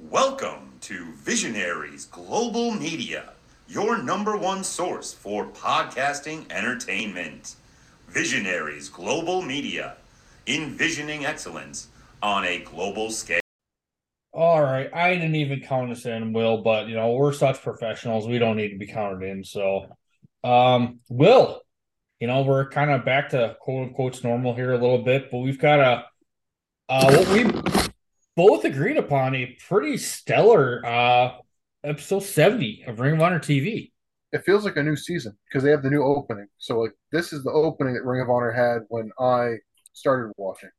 Welcome to Visionaries Global Media, your number one source for podcasting entertainment. Visionaries Global Media, envisioning excellence on a global scale. All right, I didn't even count us in, Will, but you know we're such professionals; we don't need to be counted in. So, um, Will, you know we're kind of back to quote unquote normal here a little bit, but we've got a uh, what we both agreed upon a pretty stellar uh episode seventy of Ring of Honor TV. It feels like a new season because they have the new opening. So like this is the opening that Ring of Honor had when I started watching.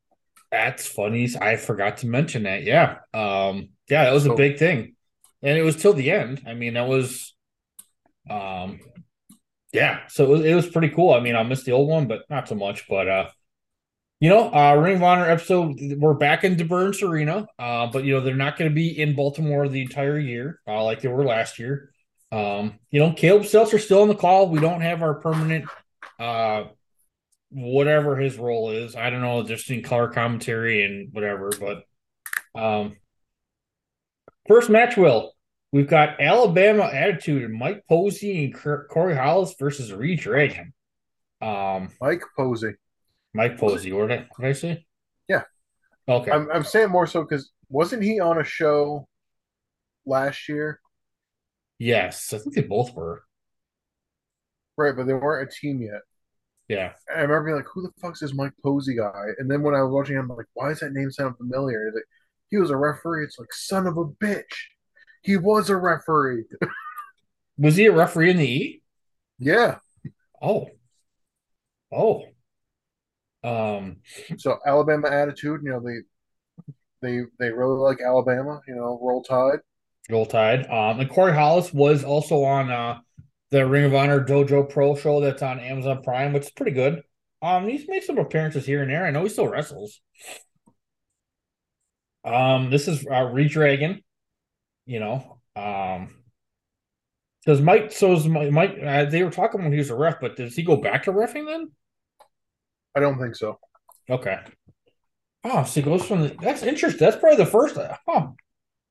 That's funny. I forgot to mention that. Yeah. Um, yeah, that was a big thing. And it was till the end. I mean, that was um yeah, so it was, it was pretty cool. I mean, I missed the old one, but not so much. But uh you know, uh Ring of Honor episode, we're back in Burns Arena. Uh, but you know, they're not gonna be in Baltimore the entire year, uh, like they were last year. Um, you know, Caleb Seltzer still on the call. We don't have our permanent uh whatever his role is. I don't know, just in color commentary and whatever. But um, first match, will we've got Alabama Attitude and Mike Posey and Corey Hollis versus reDragon. Um, Mike Posey. Mike Posey. What did I, what did I say? Yeah. Okay. I'm, I'm saying more so because wasn't he on a show last year? Yes, I think they both were. Right, but they weren't a team yet. Yeah. I remember being like, who the fuck's this Mike Posey guy? And then when I was watching him, I'm like, why does that name sound familiar? Like, he was a referee. It's like, son of a bitch. He was a referee. was he a referee in the E? Yeah. Oh. Oh. Um so Alabama attitude, you know, they they they really like Alabama, you know, roll tide. Roll tide. Um and Corey Hollis was also on uh the Ring of Honor Dojo Pro show that's on Amazon Prime, which is pretty good. Um, he's made some appearances here and there. I know he still wrestles. Um, this is uh, reDragon, you know. Um, does Mike? So is Mike? Uh, they were talking when he was a ref, but does he go back to refing then? I don't think so. Okay. Oh, so he goes from the. That's interesting. That's probably the first. Huh.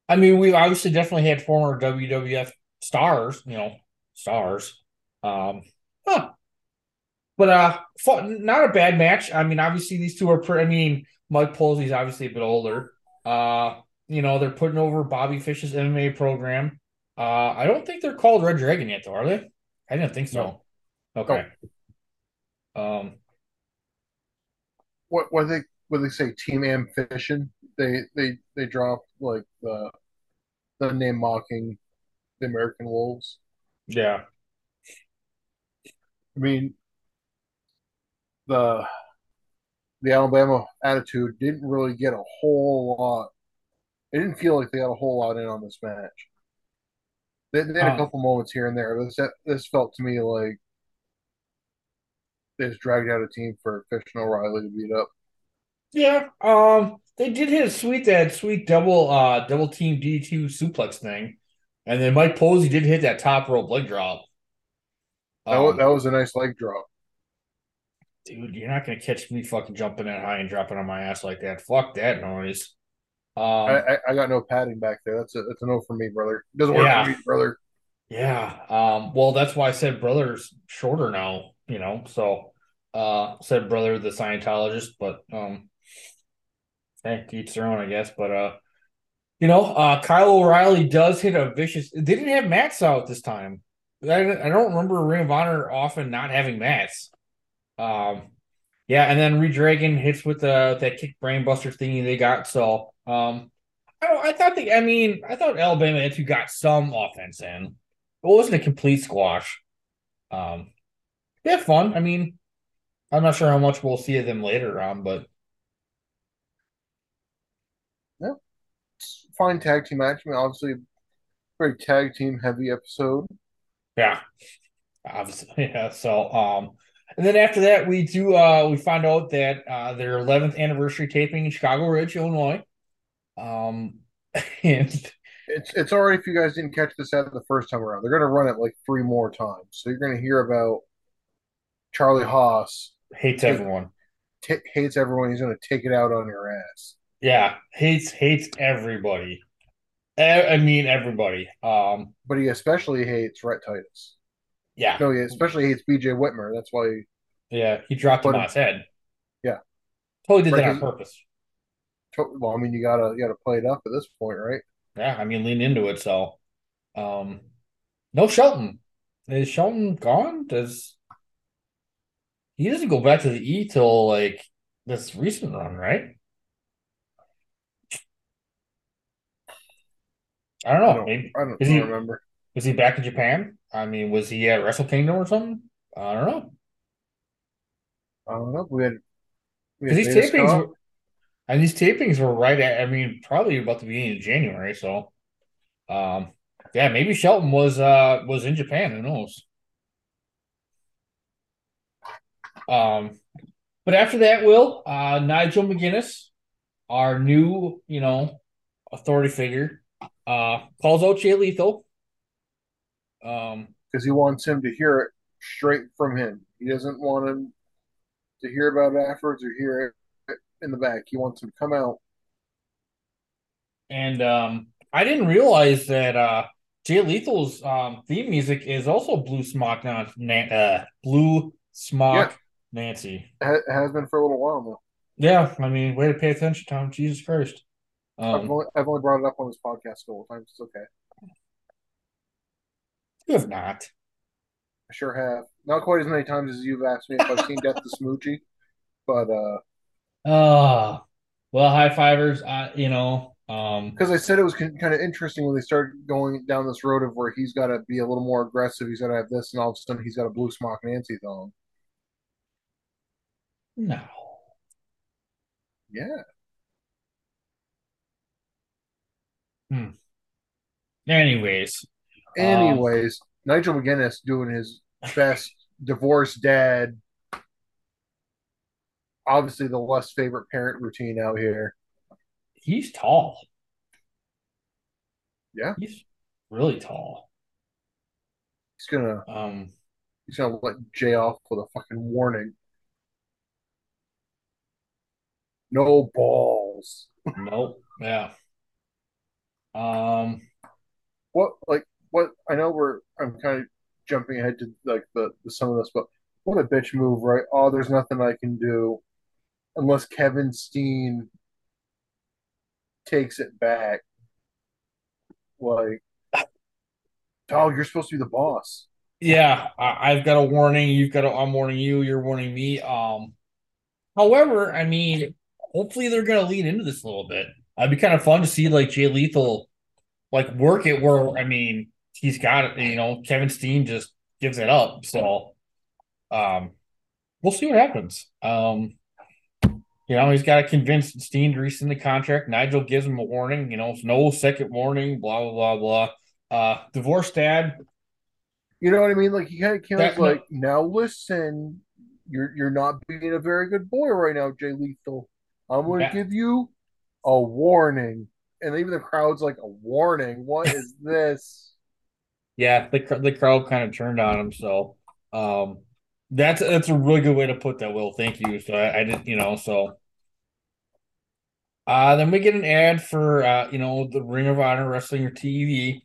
I mean, we obviously definitely had former WWF stars, you know, stars. Um, huh. But uh, not a bad match. I mean, obviously these two are. Pre- I mean, Mike Posey's obviously a bit older. Uh, you know, they're putting over Bobby Fish's MMA program. Uh, I don't think they're called reDragon yet, though, are they? I didn't think so. No. Okay. Um, what what they what they say? Team Ambition. They they they drop like the the name mocking the American Wolves. Yeah. I mean, the the Alabama attitude didn't really get a whole lot. It didn't feel like they got a whole lot in on this match. They, they had uh, a couple moments here and there. This this felt to me like they just dragged out a team for Fish and O'Reilly to beat up. Yeah, um, they did hit a sweet that sweet double uh double team D two suplex thing. And then Mike Posey did hit that top rope leg drop. Um, that, was, that was a nice leg drop. Dude, you're not gonna catch me fucking jumping that high and dropping on my ass like that. Fuck that noise. Um, I, I, I, got no padding back there. That's a that's a no for me, brother. It doesn't work yeah. for me, brother. Yeah. Um. Well, that's why I said brother's shorter now. You know. So, uh, said brother the Scientologist, but um, hey, each their own, I guess. But uh, you know, uh, Kyle O'Reilly does hit a vicious. They didn't have mats out this time. I, I don't remember Ring of Honor often not having mats. Um, yeah, and then reDragon hits with the that kick brainbuster thingy they got. So, um, I, I thought they. I mean, I thought Alabama actually got some offense in. It wasn't a complete squash. Um, they had fun. I mean, I'm not sure how much we'll see of them later on, but yeah, fine tag team match. I mean, obviously, very tag team heavy episode. Yeah, obviously, yeah. So, um, and then after that, we do uh, we find out that uh, their 11th anniversary taping in Chicago Ridge, Illinois. Um, and it's it's alright if you guys didn't catch this out the first time around. They're going to run it like three more times, so you're going to hear about Charlie Haas hates everyone. T- hates everyone. He's going to take it out on your ass. Yeah, hates hates everybody. I mean, everybody. Um, but he especially hates Rhett Titus. Yeah. No, he especially hates BJ Whitmer. That's why. He, yeah, he dropped him on his head. Yeah. Totally did right, that on purpose. Well, I mean, you gotta you gotta play it up at this point, right? Yeah, I mean, lean into it. So, um, no Shelton. Is Shelton gone? Does he doesn't go back to the E till like this recent run, right? I don't know. I don't, maybe I don't, is he, remember. Was he back in Japan? I mean, was he at Wrestle Kingdom or something? I don't know. I don't know. We had because these tapings, were, and these tapings were right at. I mean, probably about the beginning of January. So, um, yeah, maybe Shelton was uh was in Japan. Who knows? Um, but after that, Will uh, Nigel McGuinness, our new you know authority figure, uh, calls out Jay Lethal. Um, because he wants him to hear it straight from him. He doesn't want him to hear about it afterwards or hear it in the back. He wants him to come out. And um, I didn't realize that uh, Jay Lethal's um, theme music is also Blue Smock, not uh, Blue Smock. Nancy. It has been for a little while now. Yeah, I mean, way to pay attention, Tom. Jesus Christ. Um, I've, only, I've only brought it up on this podcast a couple times. It's okay. You have not. I sure have. Not quite as many times as you've asked me if I've seen Death to Smoochy, but uh. Oh, well, high fivers. Uh, you know, um, because I said it was kind of interesting when they started going down this road of where he's got to be a little more aggressive. He's got to have this, and all of a sudden he's got a blue smock Nancy thong. No. Yeah. Hmm. Anyways. Anyways, um, Nigel McGuinness doing his best divorced dad. Obviously, the less favorite parent routine out here. He's tall. Yeah, he's really tall. He's gonna um, he's gonna let Jay off with a fucking warning. No balls. nope. Yeah. Um. What like what? I know we're. I'm kind of jumping ahead to like the, the some of this, but what a bitch move, right? Oh, there's nothing I can do unless Kevin Steen takes it back. Like, dog, you're supposed to be the boss. Yeah, I, have got a warning. You've got a. I'm warning you. You're warning me. Um, however, I mean, hopefully they're gonna lean into this a little bit. It'd be kind of fun to see like Jay Lethal, like work it where I mean he's got it. You know, Kevin Steen just gives it up. So, um, we'll see what happens. Um, you know, he's got to convince Steen to rescind the contract. Nigel gives him a warning. You know, no second warning. Blah blah blah blah. Uh, divorce dad. You know what I mean? Like he kind of came like, now listen, you're you're not being a very good boy right now, Jay Lethal. I'm going to yeah. give you a warning. And even the crowd's like, a warning? What is this? Yeah, the the crowd kind of turned on him. So, um, that's that's a really good way to put that. Will, thank you. So I, I did, you know, so. Uh, then we get an ad for uh, you know, the Ring of Honor Wrestling or TV.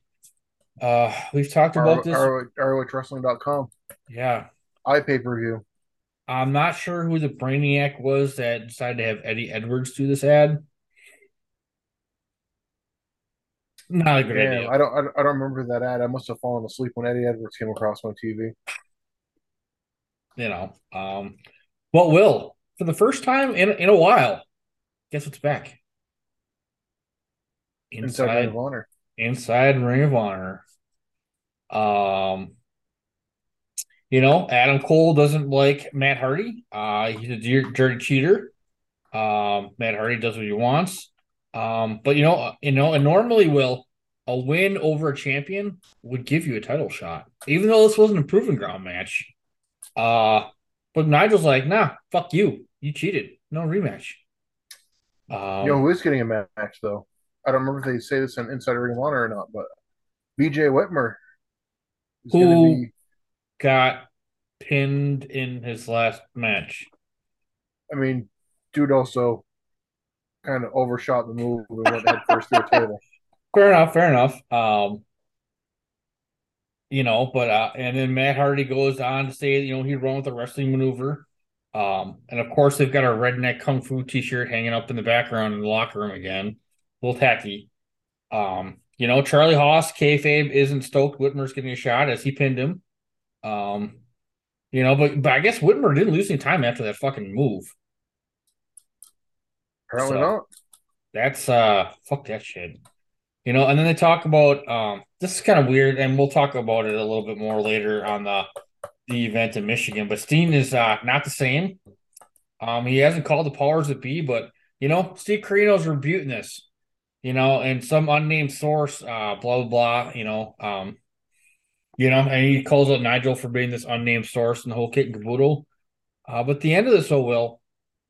Uh, we've talked about this. ROHWrestling.com. Yeah. I pay per view. I'm not sure who the brainiac was that decided to have Eddie Edwards do this ad. Not a good Damn, idea. I don't. I don't remember that ad. I must have fallen asleep when Eddie Edwards came across my TV. You know, um, what will for the first time in in a while? Guess what's back? Inside, inside Ring of Honor. Inside Ring of Honor. Um, you know, Adam Cole doesn't like Matt Hardy. Uh, he's a dirty cheater. Um, Matt Hardy does what he wants. Um, but you know, you know, and normally will a win over a champion would give you a title shot, even though this wasn't a proven ground match. Uh, but Nigel's like, nah, fuck you. You cheated. No rematch. Um, you know who is getting a match though? I don't remember if they say this on Inside Ring of Honor or not, but BJ Whitmer who be... got pinned in his last match. I mean, dude also kind of overshot the move and went head first through a table. Fair enough. Fair enough. Um, you know, but uh, and then Matt Hardy goes on to say, you know, he'd run with a wrestling maneuver. Um, and of course they've got our redneck kung fu t-shirt hanging up in the background in the locker room again. A little tacky. Um, you know, Charlie Haas, kayfabe isn't stoked Whitmer's getting a shot as he pinned him. Um, you know, but but I guess Whitmer didn't lose any time after that fucking move. Apparently so, not. That's uh fuck that shit. You know, and then they talk about um this is kind of weird, and we'll talk about it a little bit more later on the the event in Michigan. But Steen is uh not the same. Um, he hasn't called the powers that be, but you know, Steve Corino's rebuting this you know, and some unnamed source, uh, blah blah blah, you know, um, you know, and he calls out Nigel for being this unnamed source and the whole kit and caboodle. Uh, but the end of this, oh will,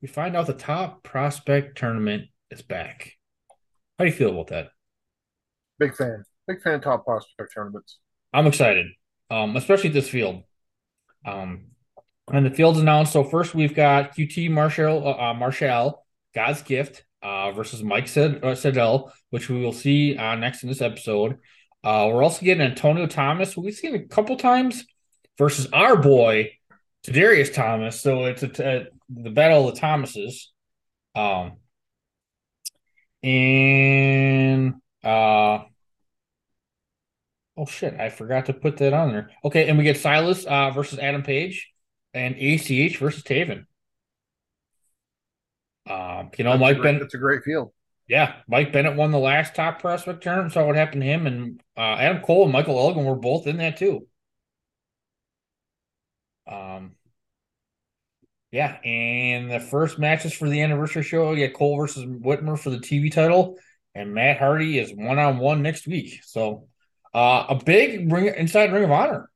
we find out the top prospect tournament is back. How do you feel about that? Big fan, big fan of top prospect tournaments. I'm excited, um, especially this field. Um, and the field's announced. So first we've got QT Marshall, uh, uh, Marshall, God's Gift, uh, versus Mike Sed- uh, which we will see uh, next in this episode. Uh, we're also getting Antonio Thomas, who we've seen a couple times, versus our boy Tadarius Thomas. So it's a uh, the battle of the Thomases. Um, and uh, oh shit, I forgot to put that on there. Okay, and we get Silas uh, versus Adam Page, and ACH versus Taven. Um, you know, that's Mike Bennett. It's a great field. Yeah, Mike Bennett won the last top prospect tournament. Saw what happened to him, and uh, Adam Cole and Michael Elgin were both in that too. Um, yeah, and the first matches for the anniversary show, you get Cole versus Whitmer for the TV title, and Matt Hardy is one on one next week. So, uh, a big ring inside Ring of Honor.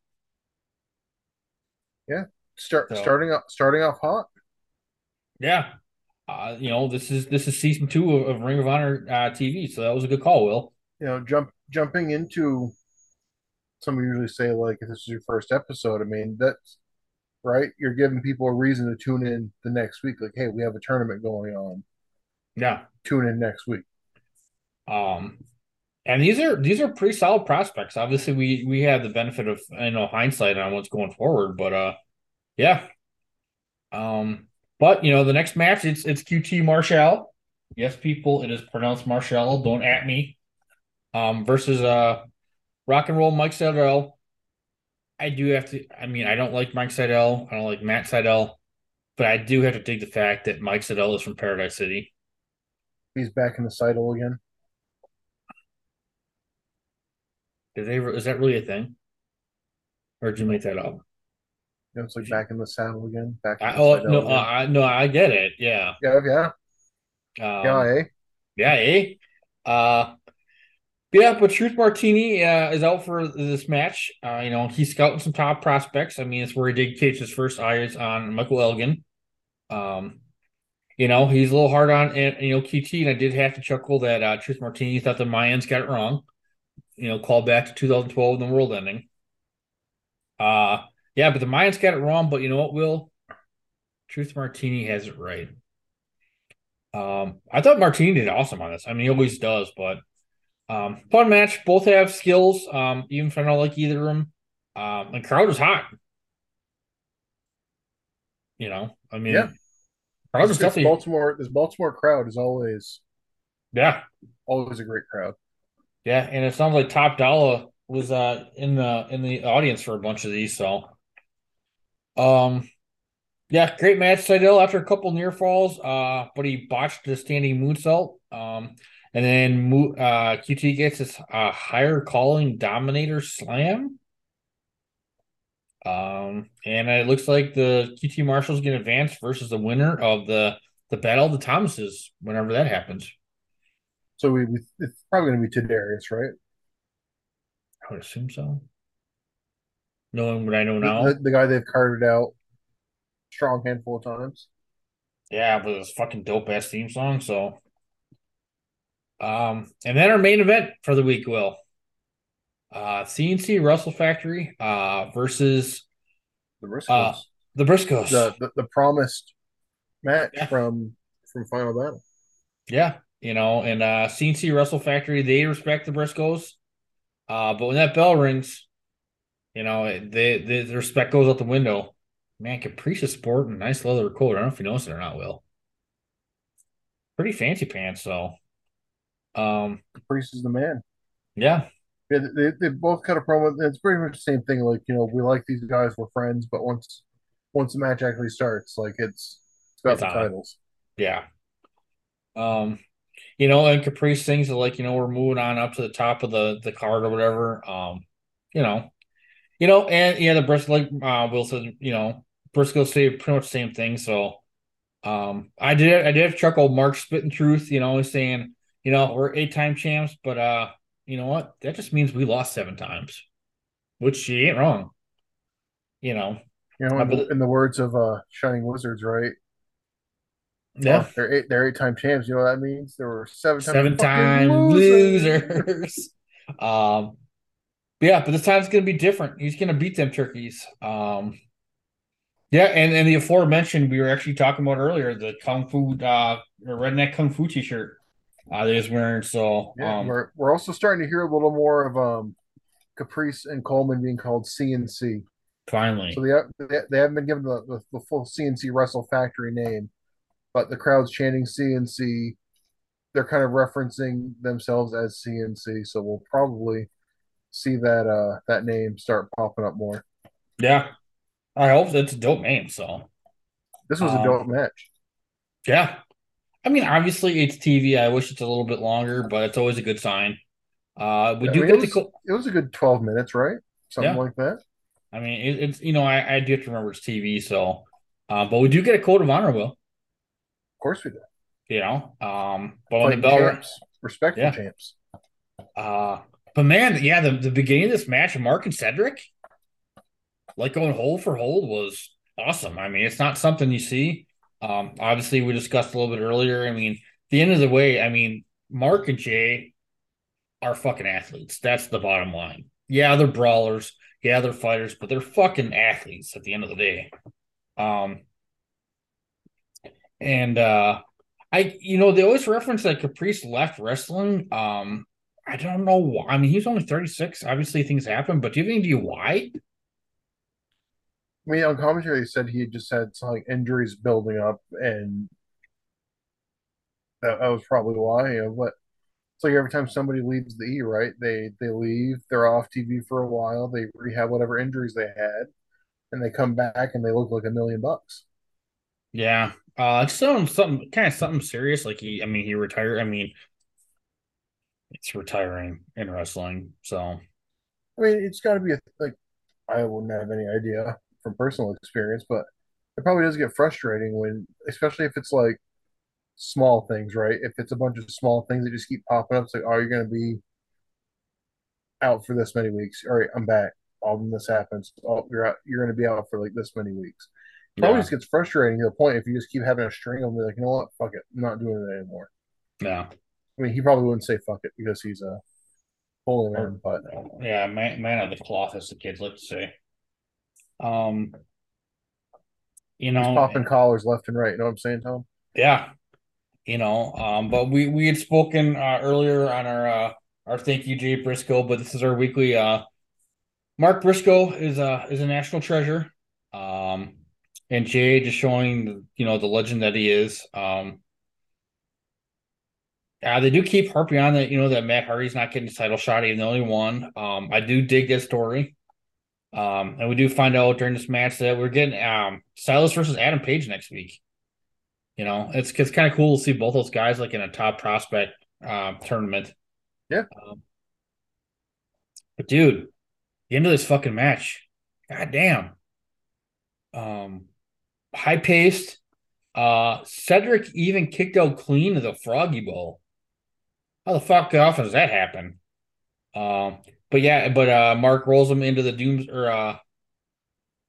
Yeah, start so, starting off starting off hot. Yeah, uh, you know, this is this is season two of, of Ring of Honor uh, TV, so that was a good call, Will. You know, jump jumping into some usually say like if this is your first episode. I mean, that's right. You're giving people a reason to tune in the next week. Like, hey, we have a tournament going on. Yeah, tune in next week. Um, and these are these are pretty solid prospects. Obviously, we we have the benefit of you know hindsight on what's going forward, but uh, yeah. Um, but you know, the next match it's it's QT Marshall. Yes, people, it is pronounced Marshall. Don't at me. Um, versus uh, Rock and Roll Mike Sydal. I do have to. I mean, I don't like Mike Sydal. I don't like Matt Sydal, but I do have to dig the fact that Mike Sydal is from Paradise City. He's back in the Seidel again. Did they? Is that really a thing? Or did you make that up? Know, it's like back in the saddle again. Back. I, oh no, uh, I, no, I get it. Yeah. Yeah, yeah. Um, yeah, eh? Yeah, eh? Uh, yeah, but Truth Martini uh, is out for this match. Uh, you know, he's scouting some top prospects. I mean, it's where he dedicates his first eyes on Michael Elgin. Um, you know, he's a little hard on, and you know, QT, and I did have to chuckle that uh, Truth Martini thought the Mayans got it wrong. You know, called back to 2012 and the world ending. Uh, yeah, but the Mayans got it wrong. But you know what, Will? Truth Martini has it right. Um, I thought Martini did awesome on this. I mean, he always does, but um, fun match. Both have skills. Um, even if I don't like either of them. Um, and crowd was hot. You know, I mean, yeah. Crowd was definitely Baltimore. This Baltimore crowd is always, yeah, always a great crowd. Yeah, and it sounds like Top Dollar was uh in the in the audience for a bunch of these. So um, yeah, great match, Sydal. After a couple near falls, uh, but he botched the standing moonsault. Um, and then uh, QT gets his uh, higher calling Dominator Slam. Um, and it looks like the QT Marshall's going to advance versus the winner of the the Battle of the Thomases whenever that happens. So we, we it's probably going to be Tadarius, right? I would assume so knowing what I know now. The, the guy they've carted out strong handful of times. Yeah, but it's fucking dope ass theme song. So, um, and then our main event for the week, will uh CNC Wrestle Factory uh versus the Briscoes. Uh, the Briscoes. The, the, the promised match yeah. from from Final Battle. Yeah. you know, and uh CNC Wrestle Factory, they respect the Briscoes. Uh, but when that bell rings, you know, they, they the respect goes out the window. Man, Caprice is sporting a nice leather coat. I don't know if you noticed it or not, Will. Pretty fancy pants, though. Um, Caprice is the man. Yeah. Yeah, they, they both cut a promo. It's pretty much the same thing. Like you know, we like these guys, we're friends, but once once the match actually starts, like it's it's about it's the on. titles. Yeah. Um, you know, and Caprice things are like you know we're moving on up to the top of the the card or whatever. Um, you know, you know, and yeah, the Briscoe like uh, Will said, you know, Briscoe say pretty much the same thing. So, um, I did I did chuckle. Mark spitting truth, you know, saying, you know, we're eight time champs, but uh, you know what? That just means we lost seven times, which she ain't wrong. You know, you know, in, the, in the words of uh, Shining Wizards, right? Yeah, well, they're eight. They're eight-time champs. You know what that means? There were seven seven-time losers. losers. um, yeah, but this time's going to be different. He's going to beat them turkeys. Um, yeah, and and the aforementioned we were actually talking about earlier the kung fu uh redneck kung fu t-shirt uh, that he's wearing. So yeah, um, we're we're also starting to hear a little more of um Caprice and Coleman being called CNC. Finally, so they they, they haven't been given the, the, the full CNC Wrestle Factory name, but the crowd's chanting CNC. They're kind of referencing themselves as CNC, so we'll probably see that uh that name start popping up more. Yeah, I hope it's a dope name. So this was um, a dope match. Yeah, I mean, obviously it's TV. I wish it's a little bit longer, but it's always a good sign. Uh, we do mean, get it was, the. it was a good twelve minutes, right? Something yeah. like that. I mean, it, it's you know, I, I do have to remember it's TV, so, uh, but we do get a code of honor, Will. Of course we do. You know, um, but on the bell, champs. respectful yeah. champs. Uh, but man, yeah, the, the beginning of this match, Mark and Cedric, like going hold for hold, was awesome. I mean, it's not something you see. Um, obviously, we discussed a little bit earlier. I mean, the end of the way, I mean, Mark and Jay are fucking athletes. That's the bottom line. Yeah, they're brawlers. Yeah, they're fighters, but they're fucking athletes at the end of the day. Um, and uh, I, you know, they always reference that Caprice left wrestling. Um, I don't know why. I mean, he's only 36. Obviously, things happen, but do you have any idea why? I mean, on commentary, he said he just had some like injuries building up, and that, that was probably why. You know, but it's like every time somebody leaves the E, right? They they leave, they're off TV for a while, they rehab whatever injuries they had, and they come back and they look like a million bucks. Yeah, uh, it's something, something kind of something serious. Like he, I mean, he retired. I mean, it's retiring in wrestling. So, I mean, it's got to be a, like I wouldn't have any idea from personal experience, but it probably does get frustrating when, especially if it's like small things, right? If it's a bunch of small things that just keep popping up, it's like, oh, you're going to be out for this many weeks. All right, I'm back. All of this happens. Oh, you're out. You're going to be out for like this many weeks. It probably yeah. just gets frustrating to the point if you just keep having a string of them, like, you know what, fuck it, I'm not doing it anymore. Yeah. I mean, he probably wouldn't say fuck it because he's a holy man, but yeah, man, man of the cloth, as the kids like to say. Um, you know, he's popping collars left and right. You know what I'm saying, Tom? Yeah, you know. Um, but we we had spoken uh, earlier on our uh, our thank you, Jay Briscoe. But this is our weekly. Uh, Mark Briscoe is a is a national treasure. Um, and Jay just showing you know the legend that he is. Um, uh, they do keep harping on that, you know, that Matt Hardy's not getting the title shot, even the only one. Um, I do dig that story. Um, and we do find out during this match that we're getting um Silas versus Adam Page next week. You know, it's it's kind of cool to see both those guys like in a top prospect uh, tournament. Yeah. Um, but dude, the end of this fucking match, god damn. Um, high paced. Uh, Cedric even kicked out clean of the Froggy Bow. How the fuck often does that happen? Um, but yeah, but uh, Mark rolls him into the dooms or uh,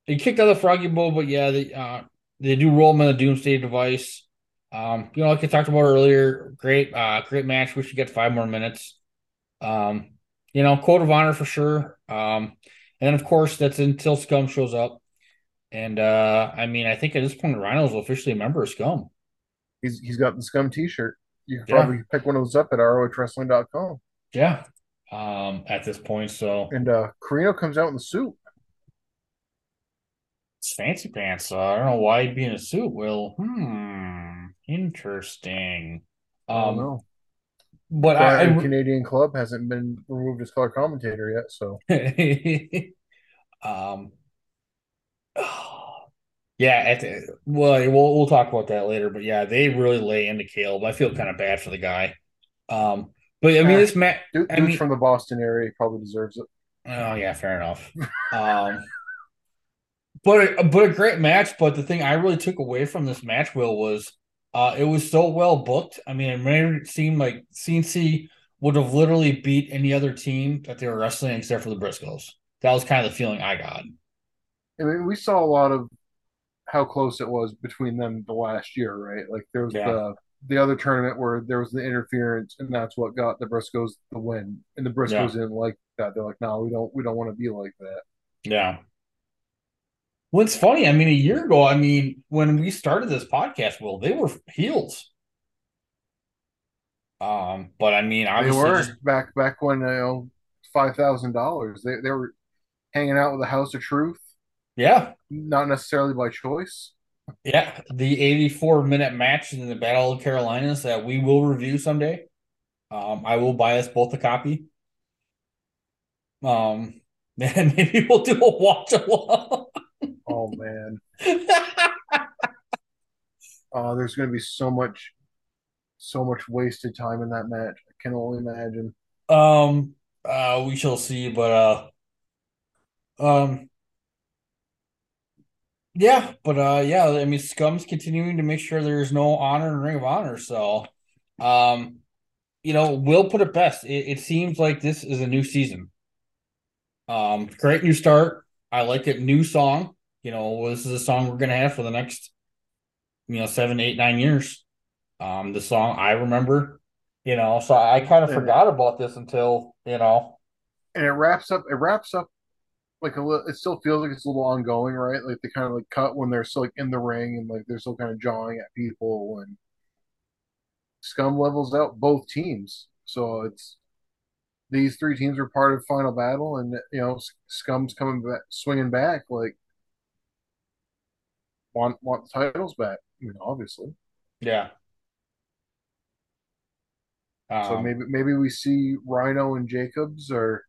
he kicked out the Froggy Bow, but yeah, they uh, they do roll him in the Doomsday device. Um, you know, like I talked about earlier, great, uh, great match. We should get five more minutes. Um, you know, code of honor for sure. Um, and of course, that's until Scum shows up. And uh, I mean, I think at this point, Rhino's officially a member of Scum. He's he's got the Scum T-shirt. You can probably pick one of those up at ROHWrestling.com. Yeah. Um, at this point, so and uh Corino comes out in the suit. It's fancy pants. So I don't know why he'd be in a suit. Well, hmm, interesting. Um, know. But I, I, Canadian club hasn't been removed as color commentator yet, so um yeah, the, well, we'll we'll talk about that later, but yeah, they really lay into Caleb. I feel kind of bad for the guy. Um, but I mean, this match, dude, I mean, from the Boston area, probably deserves it. Oh yeah, fair enough. um, but a, but a great match. But the thing I really took away from this match, Will, was uh, it was so well booked. I mean, it made it seem like CNC would have literally beat any other team that they were wrestling except for the Briscoes. That was kind of the feeling I got. I mean, we saw a lot of how close it was between them the last year, right? Like there was yeah. the the other tournament where there was the interference, and that's what got the Briscoes the win. And the Briscoes yeah. didn't like that. They're like, no, we don't we don't want to be like that. Yeah. Well, it's funny, I mean, a year ago, I mean, when we started this podcast, Will, they were heels. Um, but I mean, they were just... back back when you know five thousand dollars. They they were hanging out with the House of Truth. Yeah, not necessarily by choice. Yeah, the eighty-four minute match in the Battle of Carolinas that we will review someday. Um, I will buy us both a copy. Um, and maybe we'll do a watch along. Oh man. oh, there's going to be so much, so much wasted time in that match. I can only imagine. Um, uh, we shall see, but uh, um, yeah, but uh, yeah, I mean, Scum's continuing to make sure there's no honor in Ring of Honor. So, um, you know, we'll put it best. It, it seems like this is a new season. Um, great new start. I like it. New song you know, this is a song we're gonna have for the next, you know, seven, eight, nine years. Um, the song I remember, you know, so I kind of forgot about this until, you know. And it wraps up it wraps up like a little it still feels like it's a little ongoing, right? Like they kind of like cut when they're still like in the ring and like they're still kind of jawing at people and Scum levels out both teams. So it's these three teams are part of final battle and you know Scum's coming back swinging back like want want the titles back. You know, obviously. Yeah. Um, so maybe maybe we see Rhino and Jacobs, or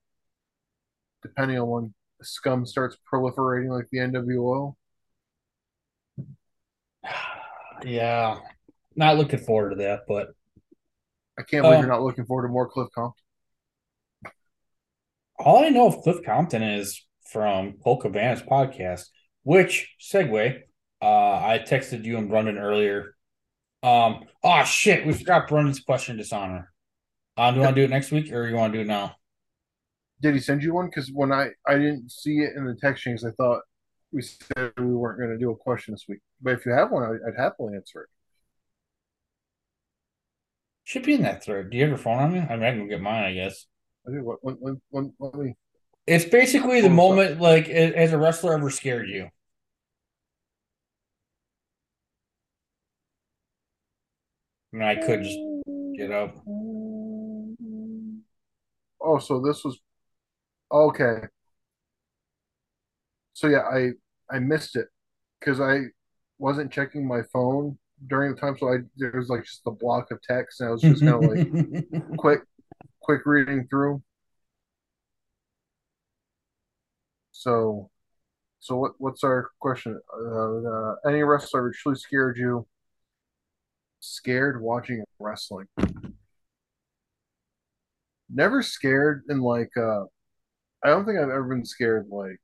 depending on when Scum starts proliferating like the NWO. Yeah, not looking forward to that, but I can't believe uh, you're not looking forward to more Cliff Compton. All I know of Cliff Compton is from Cabana's podcast, which segue uh, I texted you and Brendan earlier. Um, oh shit, we forgot Brendan's question dishonor. Uh, do you want to do it next week or you want to do it now? Did he send you one? Because when I I didn't see it in the text chains, I thought we said we weren't going to do a question this week. But if you have one, I'd, I'd happily answer it. Should be in that thread. Do you have your phone on me? I mean, I can get mine, I guess. I do. Let, let, let me. It's basically the moment, like, has a wrestler ever scared you? I mean, I could just get up. Oh, so this was okay. So yeah, I I missed it because I wasn't checking my phone during the time. So I there was like just a block of text, and I was just kind of like quick, quick reading through. So, so what? What's our question? Uh, uh, any wrestler truly scared you? scared watching wrestling. Never scared in like uh I don't think I've ever been scared like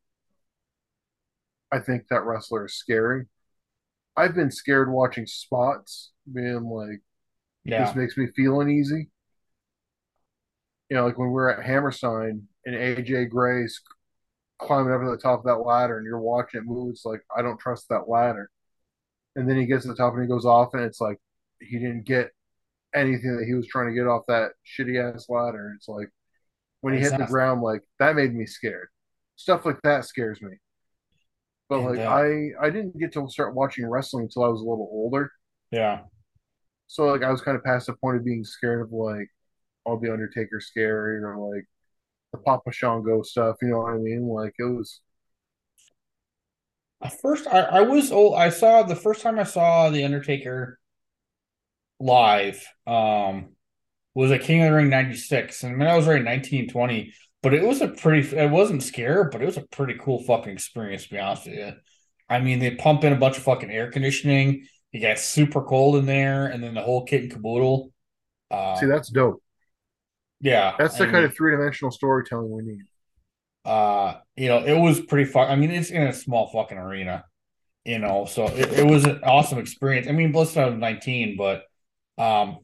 I think that wrestler is scary. I've been scared watching spots, being like yeah. this makes me feel uneasy. You know, like when we are at Hammerstein and AJ Gray's climbing up to the top of that ladder and you're watching it move, it's like I don't trust that ladder. And then he gets to the top and he goes off and it's like he didn't get anything that he was trying to get off that shitty ass ladder. It's like when he hit the ground, like that made me scared. Stuff like that scares me. But and, like I, I didn't get to start watching wrestling until I was a little older. Yeah. So like I was kind of past the point of being scared of like all the Undertaker scary or like the Papa Shango stuff. You know what I mean? Like it was. At first, I, I was old. I saw the first time I saw the Undertaker live. Um, was a King of the Ring '96, and I mean I was already 19, 20, but it was a pretty. It wasn't scary, but it was a pretty cool fucking experience. To be honest with you, I mean they pump in a bunch of fucking air conditioning. It got super cold in there, and then the whole kit and caboodle. Uh, See, that's dope. Yeah, that's the I kind mean, of three dimensional storytelling we need. Uh, you know, it was pretty fun. I mean, it's in a small fucking arena, you know, so it, it was an awesome experience. I mean, Bliss I was 19, but um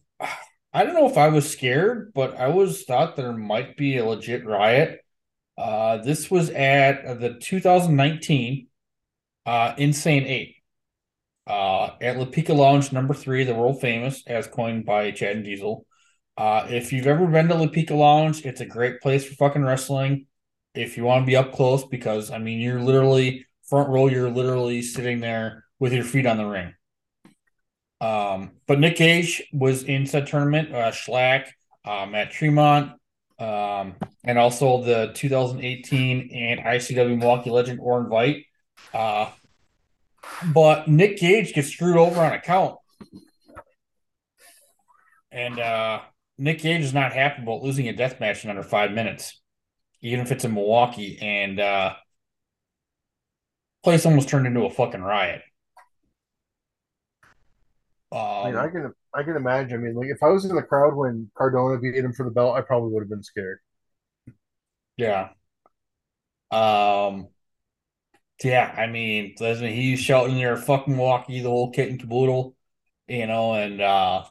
I don't know if I was scared, but I was thought there might be a legit riot. Uh, this was at the 2019 uh, Insane Eight uh, at La Pica Lounge number three, the world famous, as coined by Chad and Diesel. Uh, if you've ever been to La Pica Lounge, it's a great place for fucking wrestling. If you want to be up close, because I mean, you're literally front row, you're literally sitting there with your feet on the ring. Um, but Nick Gage was in said tournament, uh, Shlak, uh, Matt Tremont, um, and also the 2018 and ICW Milwaukee legend Orin Veidt. Uh, but Nick Gage gets screwed over on account. And uh, Nick Gage is not happy about losing a death match in under five minutes, even if it's in Milwaukee. And uh, place almost turned into a fucking riot. Um, I mean, I can I can imagine. I mean, like if I was in the crowd when Cardona beat him for the belt, I probably would have been scared. Yeah. Um. Yeah, I mean, listen, he's shouting there, "Fucking Milwaukee," the whole kit and caboodle, you know, and uh,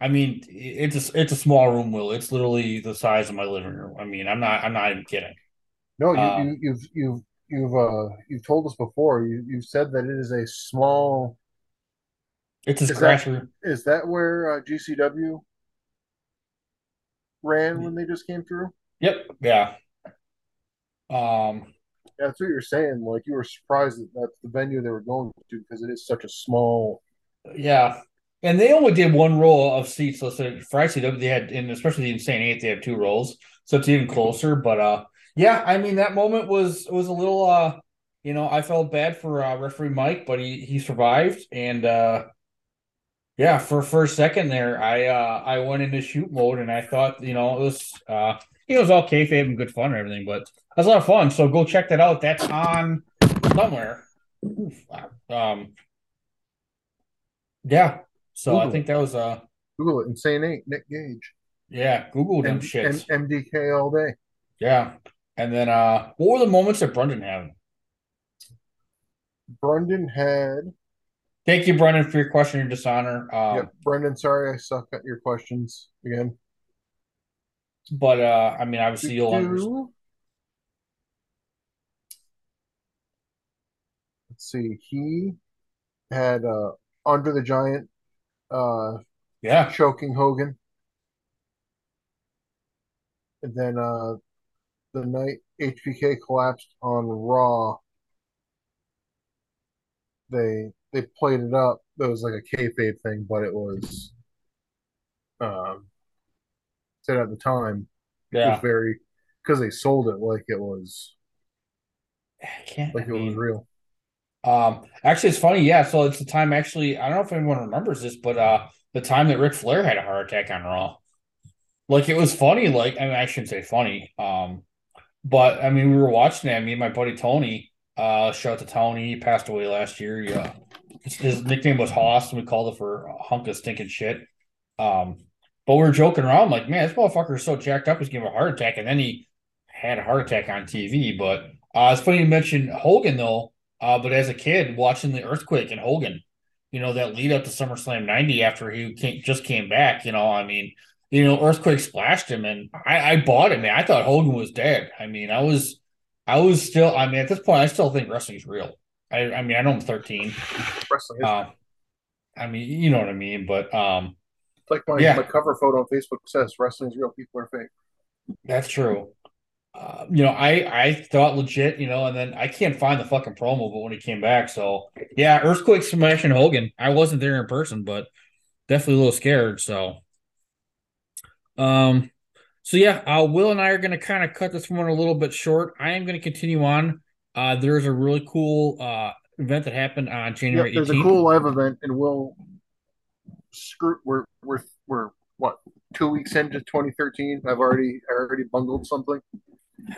I mean, it's a it's a small room, Will. It's literally the size of my living room. I mean, I'm not I'm not even kidding. No, you, um, you you've you've you've uh you've told us before. You you've said that it is a small it's a scratch that, Is that where uh, GCW ran when they just came through? Yep. Yeah. Um. Yeah, that's what you're saying. Like you were surprised that that's the venue they were going to because it is such a small. Yeah, and they only did one row of seats. So for ICW, they had, and especially the Insane Eight, they have two rows, so it's even closer. But uh, yeah, I mean that moment was was a little uh, you know, I felt bad for uh, referee Mike, but he he survived, and uh, yeah, for for a second there, I uh I went into shoot mode and I thought, you know, it was uh it was all kayfabe and good fun and everything, but was a lot of fun. So go check that out. That's on somewhere. Oof, um yeah. So Google. I think that was uh Google it, insane eight, Nick Gage. Yeah, Google them M- shits. M- MDK all day. Yeah. And then uh what were the moments that Brendan had? Brendan had Thank you, Brendan, for your question and dishonor. Um, yep. Brendan, sorry I suck at your questions again. But uh, I mean, obviously you'll understand. Let's see. He had uh, Andre the Giant uh, yeah choking Hogan. And then uh, the night HBK collapsed on Raw, they they played it up. It was like a kayfabe thing, but it was um, said at the time. Yeah, it was very because they sold it like it was. I can't like I mean, it was real. Um, actually, it's funny. Yeah, so it's the time. Actually, I don't know if anyone remembers this, but uh, the time that Ric Flair had a heart attack on Raw. Like it was funny. Like I mean, I shouldn't say funny. Um, but I mean, we were watching it. Me and my buddy Tony. Uh, shout out to Tony. He passed away last year. Yeah, his nickname was Hoss, and we called it for a hunk of stinking shit. Um, but we were joking around, like, man, this motherfucker is so jacked up, he's giving a heart attack, and then he had a heart attack on TV. But uh, it's funny you mentioned Hogan though. Uh, but as a kid, watching the earthquake and Hogan, you know, that lead up to SummerSlam '90 after he came, just came back, you know, I mean, you know, earthquake splashed him, and I, I bought it, man. I thought Hogan was dead. I mean, I was, I was still, I mean, at this point, I still think wrestling's real. I, I mean, I know I'm 13. Wrestling uh, I mean, you know what I mean, but um, it's like my, yeah. my cover photo on Facebook says "Wrestling's real, people are fake." That's true. Uh, you know, I I thought legit, you know, and then I can't find the fucking promo, but when he came back, so yeah, Earthquake smashing Hogan. I wasn't there in person, but definitely a little scared. So, um, so yeah, uh, Will and I are going to kind of cut this one a little bit short. I am going to continue on. Uh, there's a really cool uh, event that happened on January. Yep, there's 18th. a cool live event, and we'll screw. We're we're we're what two weeks into 2013. I've already I already bungled something.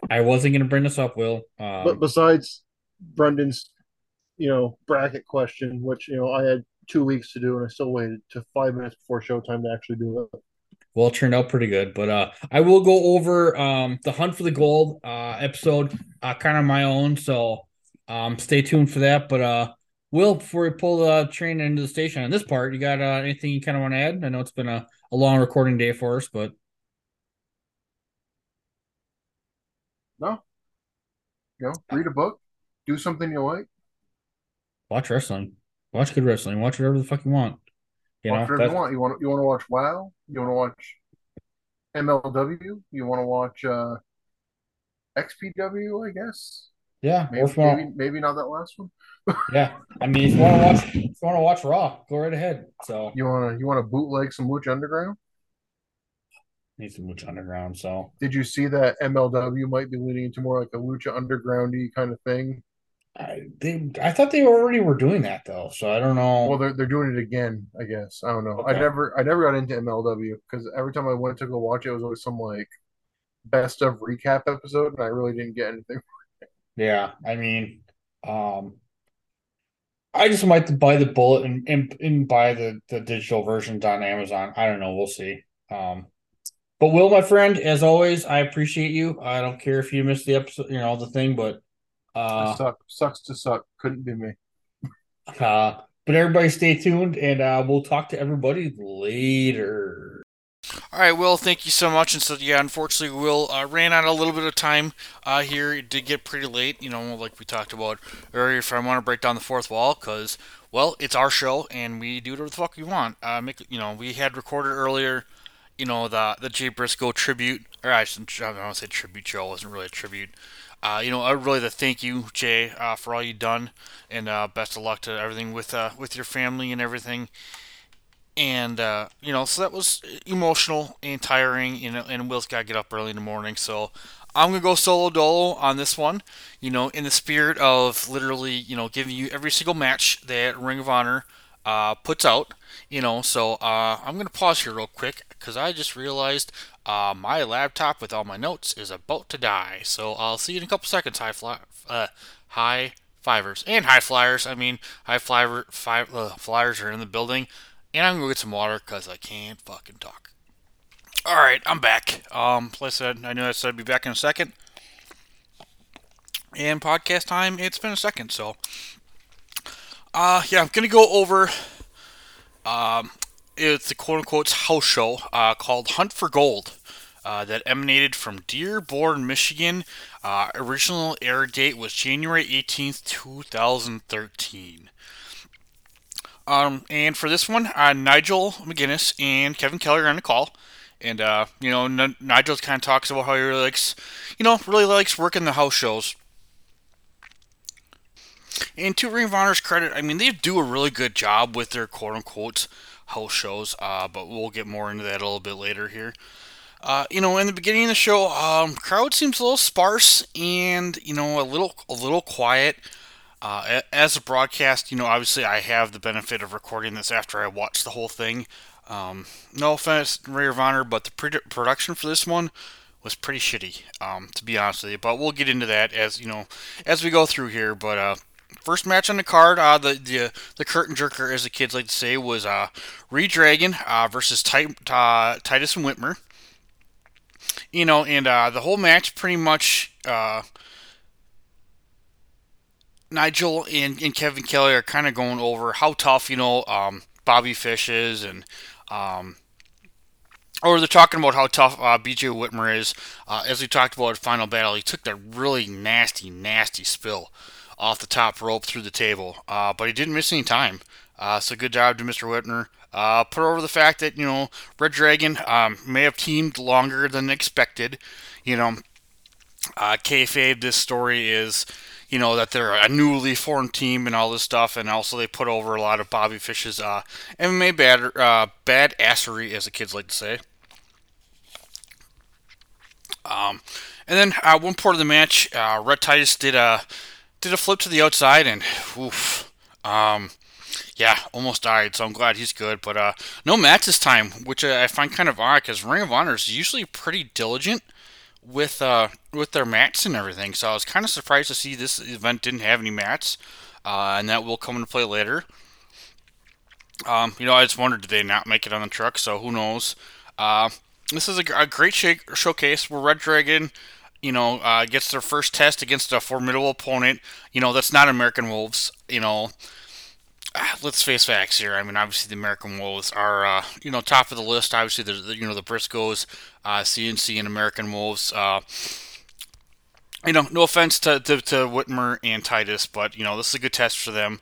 I wasn't going to bring this up, Will. Um, but besides Brendan's, you know, bracket question, which you know I had two weeks to do, and I still waited to five minutes before showtime to actually do it. Well, it turned out pretty good, but uh, I will go over um, the hunt for the gold uh, episode, uh, kind of my own. So um, stay tuned for that. But uh, Will, before we pull the train into the station on this part, you got uh, anything you kind of want to add? I know it's been a, a long recording day for us, but no, you know, read a book, do something you like, watch wrestling, watch good wrestling, watch whatever the fuck you want. You watch know, whatever you want. You want you want to watch WoW? You want to watch MLW? You want to watch uh, XPW? I guess. Yeah, maybe, maybe, maybe not that last one. yeah, I mean, if you want to watch, if you want to watch Raw, go right ahead. So you want to you want to bootleg some Lucha Underground? Need some Lucha Underground. So did you see that MLW might be leading into more like a Lucha Undergroundy kind of thing? I they I thought they already were doing that though, so I don't know. Well, they're they're doing it again, I guess. I don't know. Okay. I never I never got into MLW because every time I went to go watch it, it was always some like best of recap episode, and I really didn't get anything. Yeah, I mean, um, I just might buy the bullet and, and, and buy the the digital versions on Amazon. I don't know. We'll see. Um, but Will, my friend, as always, I appreciate you. I don't care if you missed the episode, you know, the thing, but uh, suck. Sucks to suck. Couldn't be me. Uh, but everybody stay tuned and uh, we'll talk to everybody later. All right, Will, thank you so much. And so, yeah, unfortunately, Will uh, ran out a little bit of time uh, here. It did get pretty late, you know, like we talked about earlier. If I want to break down the fourth wall, because, well, it's our show and we do whatever the fuck we want. Uh, make, you know, we had recorded earlier, you know, the the Jay Briscoe tribute, or I, shouldn't, I don't want to say tribute show, it wasn't really a tribute. Uh, you know, I really to thank you, Jay, uh, for all you've done, and uh, best of luck to everything with uh, with your family and everything. And uh, you know, so that was emotional and tiring. You know, and Will's got to get up early in the morning, so I'm gonna go solo dolo on this one. You know, in the spirit of literally, you know, giving you every single match that Ring of Honor uh, puts out. You know, so I'm gonna pause here real quick because I just realized uh, my laptop with all my notes is about to die, so I'll see you in a couple seconds. High fly, uh, high fivers and high flyers. I mean, high flyer, five, uh, flyers are in the building, and I'm gonna get some water because I can't fucking talk. All right, I'm back. Um, like I said, I knew I said I'd be back in a second. And podcast time, it's been a second, so uh, yeah, I'm gonna go over um, it's a quote unquote house show uh, called Hunt for Gold uh, that emanated from Dearborn, Michigan. Uh, original air date was January 18th, 2013. Um, and for this one, uh, Nigel McGuinness and Kevin Kelly are on the call. And, uh, you know, N- Nigel kind of talks about how he really likes, you know, really likes working the house shows. And to Ring of Honor's credit, I mean, they do a really good job with their quote unquote house shows, uh, but we'll get more into that a little bit later here. Uh, you know, in the beginning of the show, um, crowd seems a little sparse and you know a little a little quiet. Uh, as a broadcast, you know, obviously I have the benefit of recording this after I watched the whole thing. Um, no offense, Ray of Honor, but the production for this one was pretty shitty, um, to be honest with you. But we'll get into that as you know as we go through here. But uh, First match on the card, uh, the the the curtain jerker, as the kids like to say, was uh, reDragon uh, versus Ty- uh, Titus and Whitmer. You know, and uh, the whole match pretty much uh, Nigel and, and Kevin Kelly are kind of going over how tough you know um, Bobby Fish is, and um, or they're talking about how tough uh, BJ Whitmer is. Uh, as we talked about at Final Battle, he took that really nasty, nasty spill off the top rope through the table, uh, but he didn't miss any time. Uh, so good job to Mr. Whitmer. Uh, put over the fact that you know reDragon um, may have teamed longer than expected. You know, uh, kayfabe. This story is, you know that they're a newly formed team and all this stuff, and also they put over a lot of Bobby Fish's uh, MMA bad uh, bad assery, as the kids like to say. Um, and then uh, one part of the match, uh, Rhett Titus did a did a flip to the outside, and oof, um, yeah, almost died. So I'm glad he's good, but uh, no match this time, which I find kind of odd because Ring of Honor is usually pretty diligent with uh with their mats and everything. So I was kind of surprised to see this event didn't have any mats, uh, and that will come into play later. Um, you know, I just wondered did they not make it on the truck? So who knows? Uh, this is a, a great showcase where reDragon, you know, uh, gets their first test against a formidable opponent. You know, that's not American Wolves. You know, let's face facts here. I mean, obviously the American Wolves are, uh, you know, top of the list. Obviously, the you know the Briscoes, uh, CNC, and American Wolves. Uh, you know, no offense to, to, to Whitmer and Titus, but you know this is a good test for them.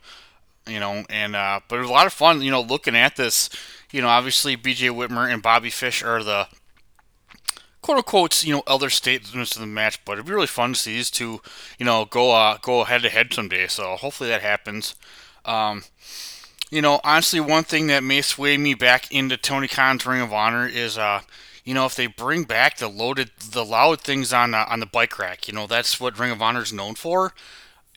You know, and uh, but it was a lot of fun. You know, looking at this. You know, obviously B.J. Whitmer and Bobby Fish are the quote unquote, you know, other statements of the match, but it'd be really fun to see these two, you know, go uh, go head to head someday. So hopefully that happens. Um, you know, honestly, one thing that may sway me back into Tony Khan's Ring of Honor is, uh, you know, if they bring back the loaded, the loud things on uh, on the bike rack. You know, that's what Ring of Honor is known for.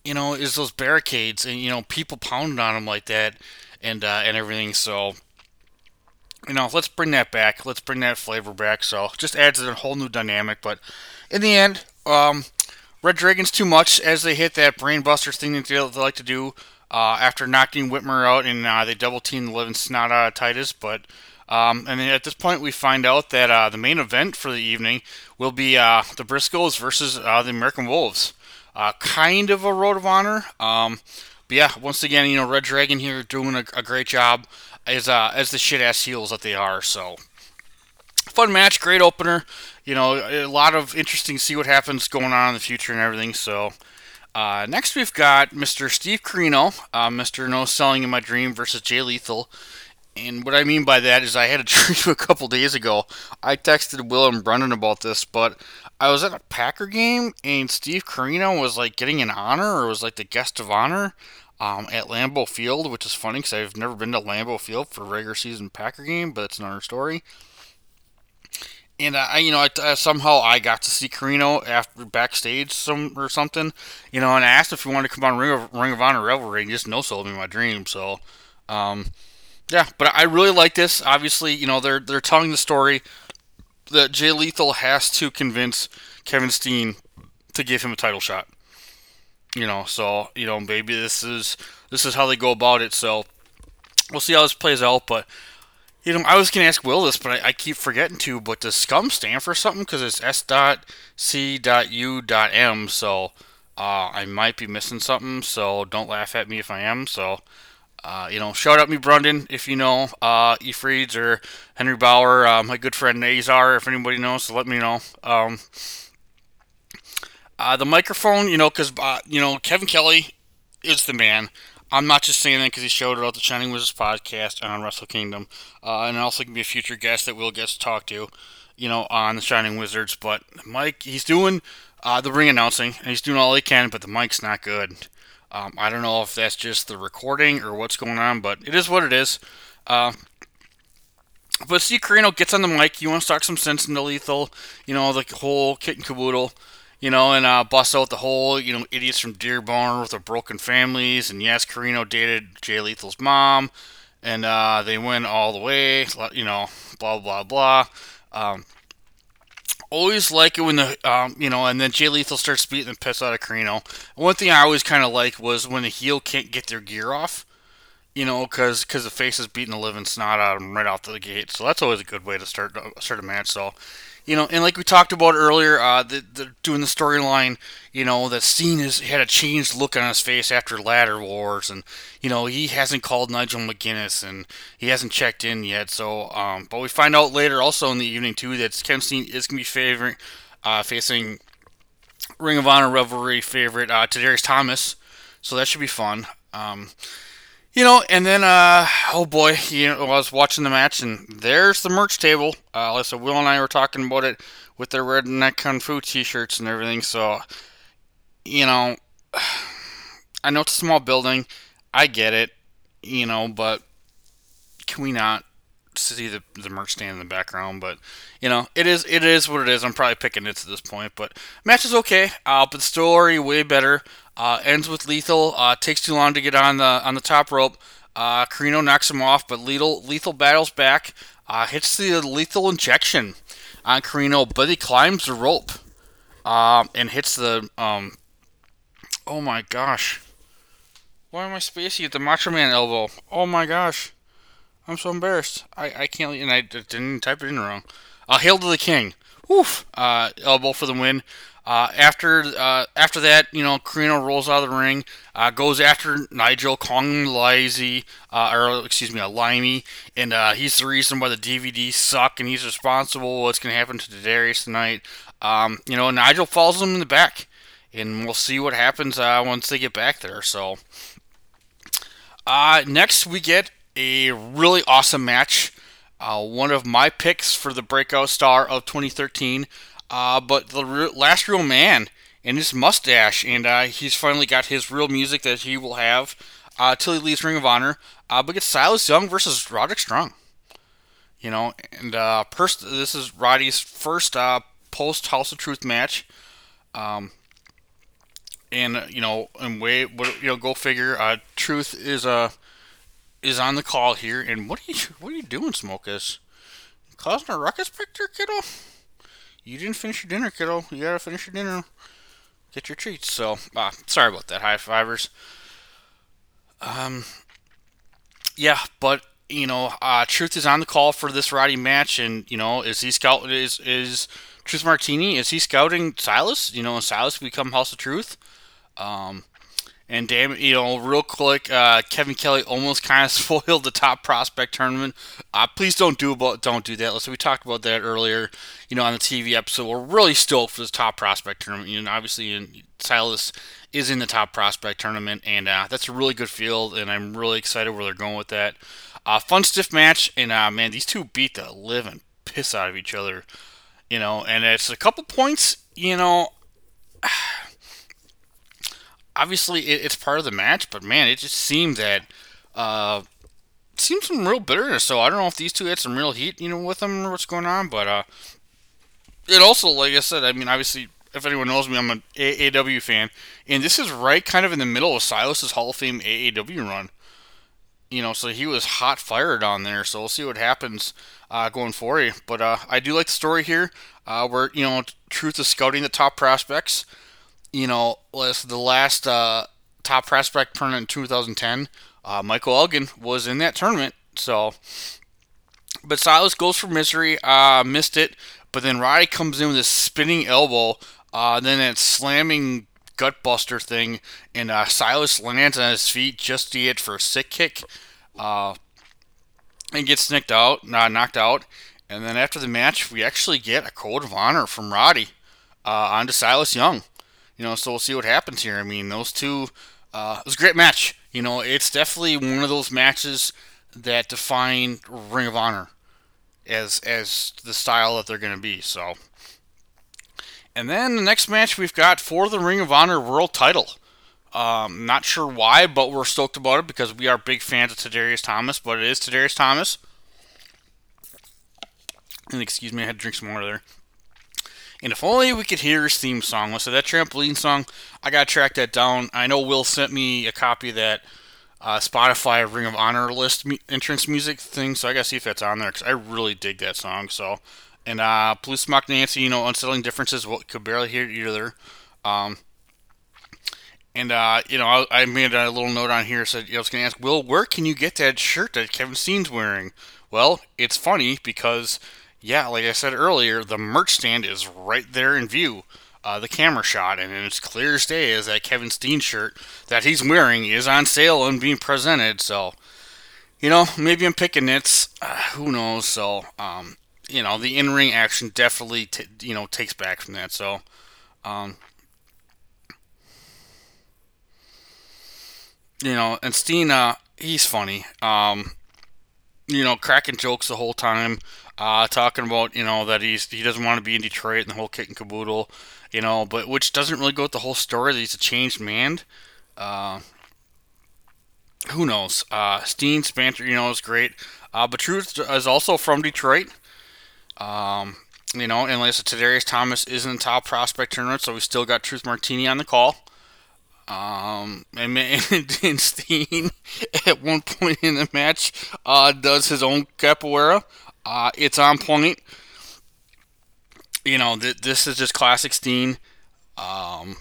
You know, is those barricades and you know people pounding on them like that and uh, and everything. So, you know, let's bring that back. Let's bring that flavor back. So, just adds a whole new dynamic. But in the end, um, reDragon's too much as they hit that brainbuster thing that they like to do uh, after knocking Whitmer out, and uh, they double team the living snot out of Titus. But um, and then at this point, we find out that uh, the main event for the evening will be uh, the Briscoes versus uh, the American Wolves. Uh, kind of a road of honor. Um, but yeah, once again, you know, Red Dragon here doing a, a great job as uh, as the shit ass heels that they are. So fun match, great opener. You know, a lot of interesting see what happens going on in the future and everything. So uh, next, we've got Mr. Steve Corino, uh, Mr. No Selling in My Dream versus Jay Lethal. And what I mean by that is, I had a dream a couple days ago. I texted Will and Brendan about this, but I was at a Packer game, and Steve Corino was like getting an honor, or was like the guest of honor um, at Lambeau Field, which is funny because I've never been to Lambeau Field for a regular season Packer game, but it's another story and I, you know, I, uh, somehow I got to see Corino after backstage some or something, you know, and I asked if he wanted to come on Ring of Ring of Honor Revelry, and just no sold me my dream. So, um, yeah, but I really like this. Obviously, you know, they're they're telling the story that Jay Lethal has to convince Kevin Steen to give him a title shot. You know, so you know, maybe this is this is how they go about it. So we'll see how this plays out, but you know, I was going to ask Will this, but I, I, keep forgetting to. But does SCUM stand for something? Because it's S dot C dot U dot M. So uh, I might be missing something. So don't laugh at me if I am. So uh, you know, shout out me Brendan if you know uh, Efrieds or Henry Bauer, uh, my good friend Nazar. If anybody knows, so let me know. Um, uh, the microphone, you know, because uh, you know Kevin Kelly is the man. I'm not just saying that because he showed it out the Shining Wizards podcast and on Wrestle Kingdom, uh, and also can be a future guest that we'll get to talk to, you know, on the Shining Wizards. But Mike, he's doing uh, the ring announcing, and he's doing all he can, but the mic's not good. Um, I don't know if that's just the recording or what's going on, but it is what it is. Uh, but see, Corino gets on the mic. You want to talk some sense into Lethal, you know, the whole kit and caboodle you know, and uh, bust out the whole, you know, idiots from Dearborn with their broken families. And yes, Corino dated Jay Lethal's mom, and uh, they went all the way, you know, blah, blah, blah. Um, always like it when the, um, you know, and then Jay Lethal starts beating the piss out of Corino. One thing I always kind of like was when the heel can't get their gear off. You know, because cause the face is beating the living snot out of them right out the gate. So that's always a good way to start start a match. So you know, and like we talked about earlier, uh, the, the doing the storyline, you know, that Steen has had a changed look on his face after Ladder Wars, and you know he hasn't called Nigel McGuinness, and he hasn't checked in yet. So, um, but we find out later, also in the evening too, that Ken Steen is gonna be favoring, uh, facing Ring of Honor Revelry favorite uh, Darius Thomas, so that should be fun. Um, you know, and then, uh, oh boy, you know, I was watching the match, and there's the merch table. Uh, said, Will and I were talking about it with their redneck kung fu t-shirts and everything. So, you know, I know it's a small building. I get it, you know, but can we not see the the merch stand in the background? But you know, it is it is what it is. I'm probably picking it to this point, but match is okay. Uh, but the story way better. Uh, ends with Lethal. Uh, takes too long to get on the on the top rope. Uh, Corino knocks him off, but Lethal Lethal battles back. Uh, hits the lethal injection on Corino, but he climbs the rope um, and hits the. Um, oh my gosh. Why am I spacey at the Macho Man elbow? Oh my gosh. I'm so embarrassed. I, I can't, and I didn't type it in wrong. Uh, Hail to the King. Woof. Uh, elbow for the win. Uh, after uh, after that, you know, Corino rolls out of the ring, uh, goes after Nigel, calling him uh, or excuse me, a limey, and uh, he's the reason why the DVDs suck, and he's responsible. What's going to happen to Darius tonight? Um, you know, Nigel falls him in the back, and we'll see what happens uh, once they get back there. So, next we get a really awesome match. one of my picks for the breakout star of 2013. Uh, but the re- last real man and his mustache, and uh, he's finally got his real music that he will have uh, till he leaves Ring of Honor. Uh, but it's Silas Young versus Roderick Strong. You know, and uh, pers- this is Roddy's first uh, post House of Truth match. Um, and you know, and wait, you know, go figure. Uh, Truth is uh is on the call here, and what are you what are you doing, Smokus? Causing a ruckus, Victor kiddo? You didn't finish your dinner, kiddo. You gotta finish your dinner. Get your treats. So, uh, sorry about that, high fivers. Um, yeah, but you know, uh, Truth is on the call for this Roddy match, and you know, is he scout is is Truth Martini? Is he scouting Silas? You know, Silas become House of Truth. Um, and damn, you know, real quick, uh, Kevin Kelly almost kind of spoiled the top prospect tournament. Uh, please don't do about don't do that. So we talked about that earlier, you know, on the TV episode. We're really stoked for this top prospect tournament. You know, obviously, Silas is in the top prospect tournament, and uh, that's a really good field, and I'm really excited where they're going with that. Uh, fun stiff match, and uh, man, these two beat the living piss out of each other, you know, and it's a couple points, you know obviously it, it's part of the match, but man, it just seemed that uh, seemed some real bitterness. So I don't know if these two had some real heat, you know, with them or what's going on. But uh, it also, like I said, I mean, obviously, if anyone knows me, I'm an AAW fan, and this is right kind of in the middle of Silas's Hall of Fame AAW run. You know, so he was hot fired on there. So we'll see what happens uh, going forward. But uh, I do like the story here, uh, where you know, Truth is scouting the top prospects you know, the last uh, top prospect tournament in 2010, uh, Michael Elgin was in that tournament. So, but Silas goes for misery, uh, missed it. But then Roddy comes in with a spinning elbow, uh, then that slamming gutbuster thing, and uh, Silas lands on his feet just to get for a sick kick, uh, and gets knocked out, uh, knocked out. And then after the match, we actually get a code of honor from Roddy uh, onto Silas Young. You know, so we'll see what happens here. I mean, those two, uh, it was a great match. You know, it's definitely one of those matches that define Ring of Honor as as the style that they're going to be. So, and then the next match we've got for the Ring of Honor World Title. Um, not sure why, but we're stoked about it because we are big fans of Tadarius Thomas. But it is Tadarius Thomas. And excuse me, I had to drink some water there. And if only we could hear his theme song. So that trampoline song, I gotta track that down. I know Will sent me a copy of that uh, Spotify Ring of Honor list entrance music thing, so I gotta see if that's on there because I really dig that song. So, and uh, Police Mock Nancy, you know, unsettling differences. What could barely hear either. Um, and uh, you know, I, I, made a little note on here. Said you know, I was gonna ask Will, where can you get that shirt that Kevin Steen's wearing? Well, it's funny because yeah, like I said earlier, the merch stand is right there in view. Uh, the camera shot, and it's clear as day is that Kevin Steen shirt that he's wearing is on sale and being presented. So, you know, maybe I'm picking nits. Uh, who knows? So, um, you know, the in-ring action definitely, t- you know, takes back from that. So, um, you know, and Steen, uh, he's funny. Um, you know, cracking jokes the whole time uh, talking about you know that he's he doesn't want to be in Detroit and the whole kit and caboodle, you know, but which doesn't really go with the whole story that he's a changed man. Uh, who knows? Uh, Steen Spanter, you know, is great. Uh, but Truth is also from Detroit. Um, you know, and said, Tadarius Thomas isn't a top prospect tournament, so we still got Truth Martini on the call. Um, and, and Steen at one point in the match uh, does his own capoeira. Uh, it's on point. You know, th- this is just classic Steen. Um,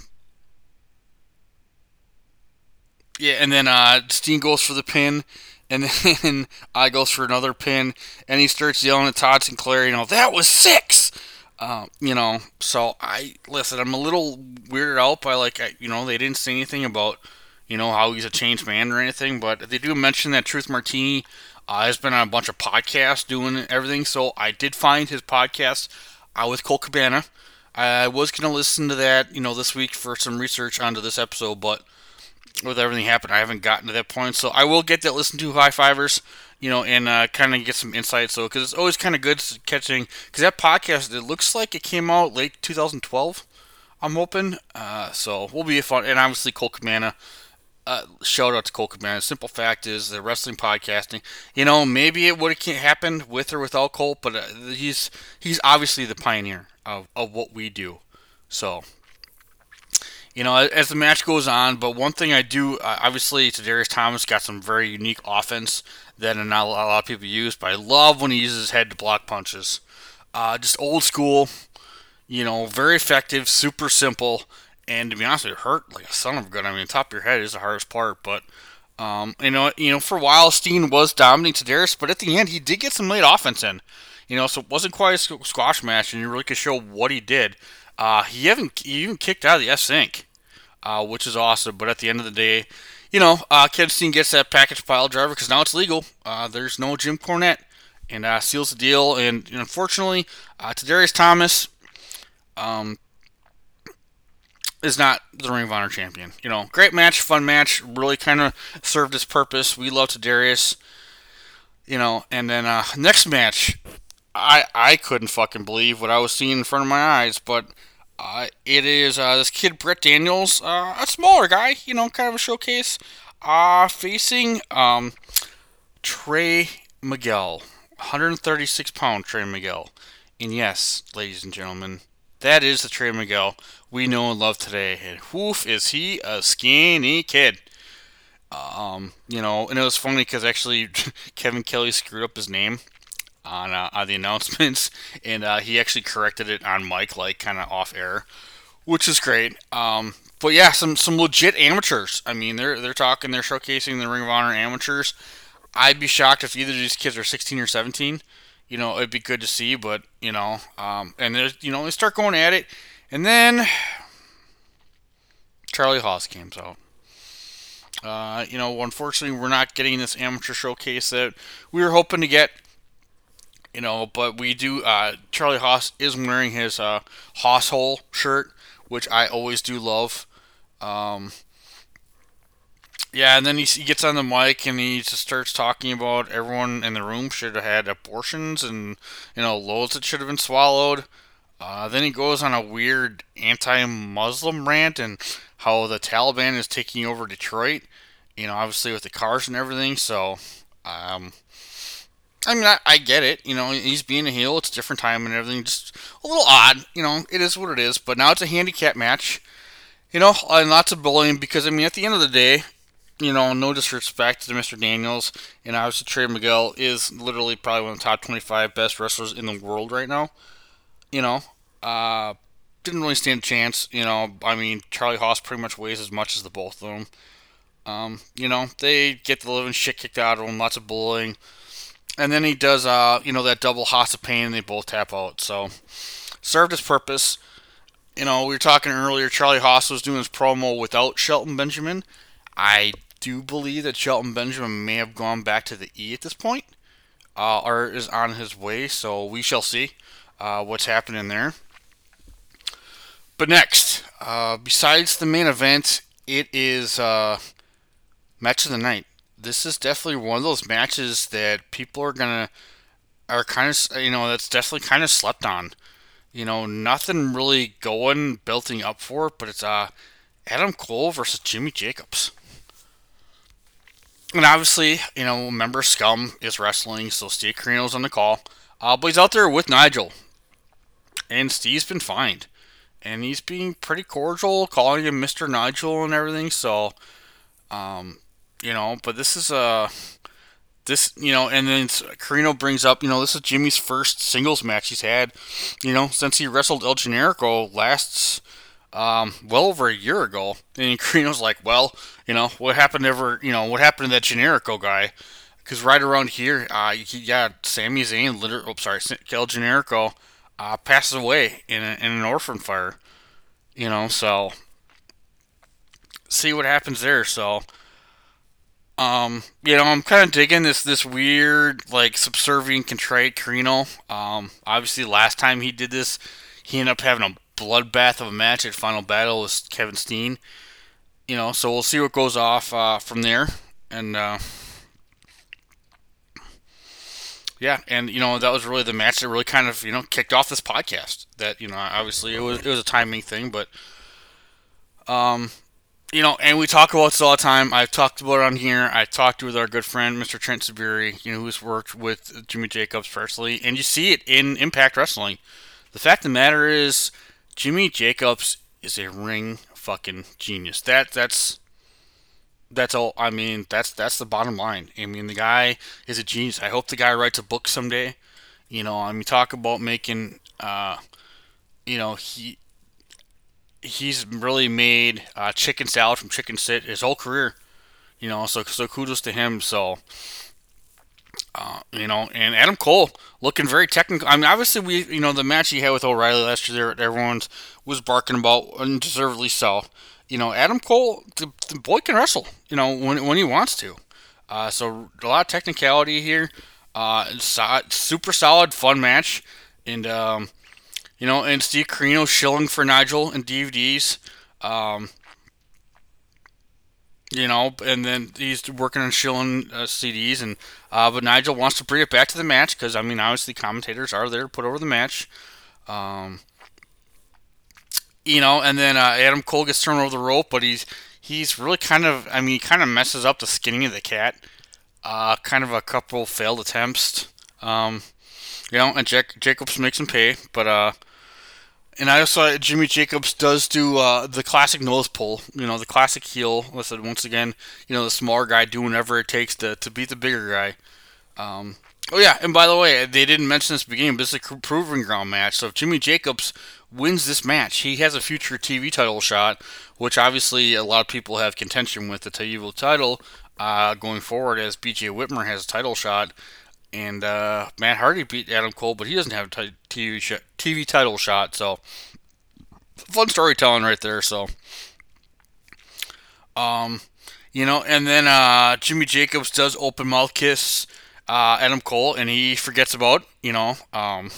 yeah, and then uh, Steen goes for the pin, and then I goes for another pin, and he starts yelling at Todd Sinclair, you know, that was six. Uh, you know, so I listen. I'm a little weirded out by like, I, you know, they didn't say anything about, you know, how he's a changed man or anything, but they do mention that Truth Martini uh, has been on a bunch of podcasts doing everything. So I did find his podcast uh, with Colt Cabana. I was gonna listen to that, you know, this week for some research onto this episode, but with everything happened, I haven't gotten to that point. So I will get that listen to high fivers, you know, and uh, kind of get some insight. So because it's always kind of good catching because that podcast it looks like it came out late 2012. I'm hoping. Uh, so we'll be a fun, and obviously Colt Cabana. Uh, shout out to Colt Cabana. Simple fact is the wrestling podcasting. You know, maybe it would have happened with or without Colt, but uh, he's he's obviously the pioneer of, of what we do. So you know, as the match goes on. But one thing I do, uh, obviously, Tadarius Thomas got some very unique offense that not a lot of people use. But I love when he uses his head to block punches. Uh, just old school, you know, very effective, super simple, and to be honest, it hurt like a son of a gun. I mean, top of your head is the hardest part, but. Um, you know, you know, for a while Steen was dominating Tadarius, but at the end he did get some late offense in. You know, so it wasn't quite a squash match, and you really could show what he did. Uh, he haven't he even kicked out of the S sync, uh, which is awesome. But at the end of the day, you know, uh, Ken Steen gets that package pile driver because now it's legal. Uh, there's no Jim Cornette, and uh, seals the deal. And, and unfortunately, uh, Tadarius Thomas um, is not the Ring of Honor champion. You know, great match, fun match, really kind of served its purpose. We love Tadarius. You know, and then uh, next match, I I couldn't fucking believe what I was seeing in front of my eyes, but uh, it is uh, this kid Brett Daniels, uh, a smaller guy, you know, kind of a showcase, uh, facing um, Trey Miguel, 136 pound Trey Miguel, and yes, ladies and gentlemen, that is the Trey Miguel we know and love today. And woof, is he a skinny kid? Um, you know, and it was funny because actually Kevin Kelly screwed up his name on uh, on the announcements, and uh, he actually corrected it on mic, like kind of off air, which is great. Um, but yeah, some some legit amateurs. I mean, they're they're talking, they're showcasing the Ring of Honor amateurs. I'd be shocked if either of these kids are 16 or 17. You know, it'd be good to see, but you know, um, and there's you know they start going at it, and then Charlie Haas comes out. Uh, you know, unfortunately, we're not getting this amateur showcase that we were hoping to get you know, but we do. Uh, Charlie Haas is wearing his uh, Haas Hole shirt, which I always do love. Um, yeah, and then he, he gets on the mic and he just starts talking about everyone in the room should have had abortions and you know loads that should have been swallowed. Uh, then he goes on a weird anti-Muslim rant and how the Taliban is taking over Detroit. You know, obviously with the cars and everything. So, um, I mean, I, I, get it. You know, he's being a heel. It's a different time and everything. Just a little odd. You know, it is what it is. But now it's a handicap match. You know, and lots of bullying because, I mean, at the end of the day, you know, no disrespect to Mr. Daniels, and obviously Trey Miguel is literally probably one of the top 25 best wrestlers in the world right now. You know, uh, didn't really stand a chance. You know, I mean, Charlie Haas pretty much weighs as much as the both of them. Um, you know, they get the living shit kicked out of them, lots of bullying and then he does, uh, you know, that double Pain, and they both tap out. So served his purpose. You know, we were talking earlier. Charlie Haas was doing his promo without Shelton Benjamin. I do believe that Shelton Benjamin may have gone back to the E at this point, uh, or is on his way. So we shall see uh, what's happening there. But next, uh, besides the main event, it is uh, match of the night this is definitely one of those matches that people are gonna are kind of you know that's definitely kind of slept on. You know, nothing really going building up for it, but it's uh Adam Cole versus Jimmy Jacobs. And obviously, you know, member Scum is wrestling, so Steve Corino's on the call. Uh, but he's out there with Nigel. And Steve's been fined. And he's being pretty cordial, calling him Mr. Nigel and everything. So, um, you know, but this is a. Uh, this, you know, and then Corino brings up, you know, this is Jimmy's first singles match he's had, you know, since he wrestled El Generico last um, well over a year ago. And Corino's like, well, you know, what happened ever, you know, what happened to that Generico guy? Because right around here, uh, he, yeah, Sami Zayn, literally, oh, sorry, El Generico, uh, passes away in, a, in an orphan fire. You know, so see what happens there. So, um, you know, I'm kind of digging this this weird like subservient contrite Corino. Um, obviously, last time he did this, he ended up having a bloodbath of a match at Final Battle with Kevin Steen. You know, so we'll see what goes off uh, from there, and uh, yeah, and you know that was really the match that really kind of you know kicked off this podcast. That you know, obviously it was it was a timing thing, but um, you know, and we talk about this all the time. I've talked about it on here. I talked with our good friend Mr. Trent Sabiri, you know, who's worked with Jimmy Jacobs personally, and you see it in Impact Wrestling. The fact of the matter is, Jimmy Jacobs is a ring fucking genius. That that's that's all. I mean, that's that's the bottom line. I mean, the guy is a genius. I hope the guy writes a book someday. You know, I mean, talk about making. Uh, you know, he he's really made uh, chicken salad from chicken sit his whole career. You know, so so kudos to him. So uh, you know, and Adam Cole looking very technical. I mean, obviously, we you know the match he had with O'Reilly last year, everyone was barking about, undeservedly so. You know, Adam Cole, the, the boy can wrestle. You know, when when he wants to. Uh, so a lot of technicality here. Uh, super solid, fun match, and um, you know, and Steve Corino shilling for Nigel and DVDs. Um, you know, and then he's working on shilling uh, CDs, and uh, but Nigel wants to bring it back to the match because I mean, obviously, commentators are there to put over the match. Um, you know, and then uh, Adam Cole gets thrown over the rope, but he's he's really kind of, I mean, he kind of messes up the skinning of the cat. Uh, kind of a couple failed attempts. Um, you know, and Jack, Jacobs makes him pay, but uh, and I also Jimmy Jacobs does do uh, the classic nose pull. You know, the classic heel. Listen, once again, you know, the smaller guy doing whatever it takes to, to beat the bigger guy. Um, oh yeah, and by the way, they didn't mention this beginning, but it's a proving ground match. So if Jimmy Jacobs wins this match, he has a future TV title shot, which obviously a lot of people have contention with the TV title uh, going forward, as BJ Whitmer has a title shot. And uh, Matt Hardy beat Adam Cole, but he doesn't have a TV sh- TV title shot. So fun storytelling right there. So, um, you know, and then uh, Jimmy Jacobs does open mouth kiss uh, Adam Cole, and he forgets about you know. Um,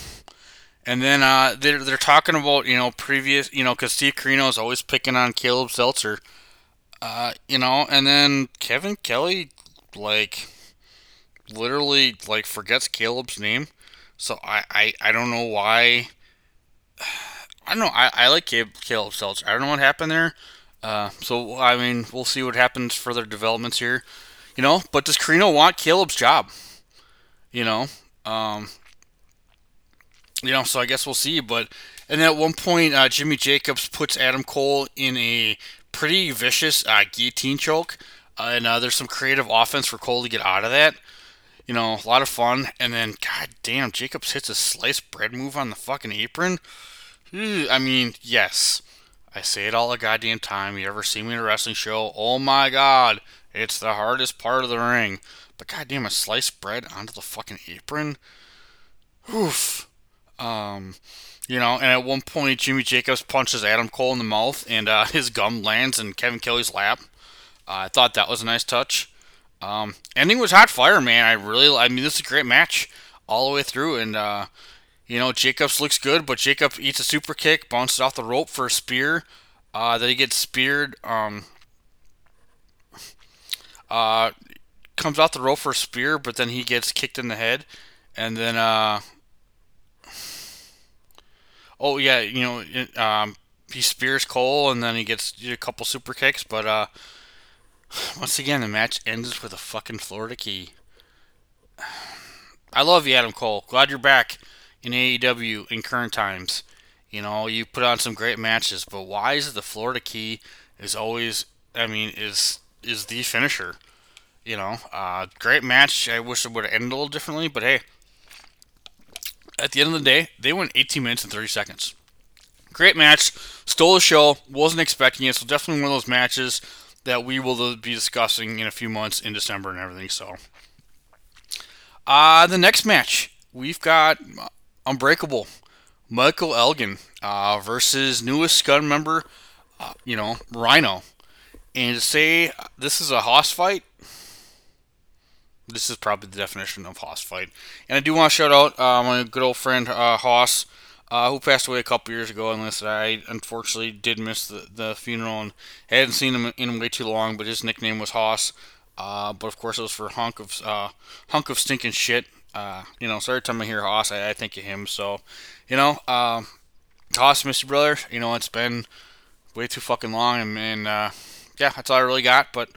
and then uh, they're they're talking about you know previous you know because Steve Corino is always picking on Caleb Seltzer, uh, you know, and then Kevin Kelly like literally like forgets Caleb's name. So I, I, I don't know why. I don't know. I, I like Caleb, Caleb Seltzer. I don't know what happened there. Uh, so I mean, we'll see what happens further developments here. You know, but does Corino want Caleb's job? You know, um, you know. So I guess we'll see. But and at one point, uh, Jimmy Jacobs puts Adam Cole in a pretty vicious uh, guillotine choke, uh, and uh, there's some creative offense for Cole to get out of that you know, a lot of fun. And then, god damn, Jacobs hits a sliced bread move on the fucking apron. I mean, yes, I say it all the goddamn time. You ever see me in a wrestling show? Oh my god, it's the hardest part of the ring. But goddamn, a sliced bread onto the fucking apron. Oof. Um, you know, and at one point, Jimmy Jacobs punches Adam Cole in the mouth, and uh, his gum lands in Kevin Kelly's lap. Uh, I thought that was a nice touch. Um, ending was hot fire, man. I really, I mean, this is a great match all the way through, and uh, you know, Jacobs looks good, but Jacob eats a super kick, bounces off the rope for a spear. Uh, then he gets speared. Um, uh, comes off the rope for a spear, but then he gets kicked in the head, and then uh, oh yeah, you know, um, he spears Cole and then he gets a couple super kicks, but uh, once again the match ends with a fucking Florida key. I love you, Adam Cole. Glad you're back in AEW in current times. You know, you put on some great matches, but why is the Florida key is always I mean, is is the finisher. You know, uh, great match. I wish it would have ended a little differently, but hey, at the end of the day, they went 18 minutes and 30 seconds. Great match, stole the show. Wasn't expecting it, so definitely one of those matches that we will be discussing in a few months in December and everything. So, uh, the next match we've got Unbreakable Michael Elgin uh, versus newest gun member, uh, you know, Rhino. And to say this is a Hoss fight, this is probably the definition of Hoss fight. And I do want to shout out uh, my good old friend uh, Hoss, uh, who passed away a couple years ago. And listen, I unfortunately did miss the, the funeral and hadn't seen him in way too long. But his nickname was Hoss. Uh, but of course, it was for hunk of uh, hunk of stinking shit. Uh, you know, so every time I hear Hoss, I, I think of him. So, you know, um, Hoss, Mr. Brother, you know, it's been way too fucking long, and, and yeah, that's all I really got. But,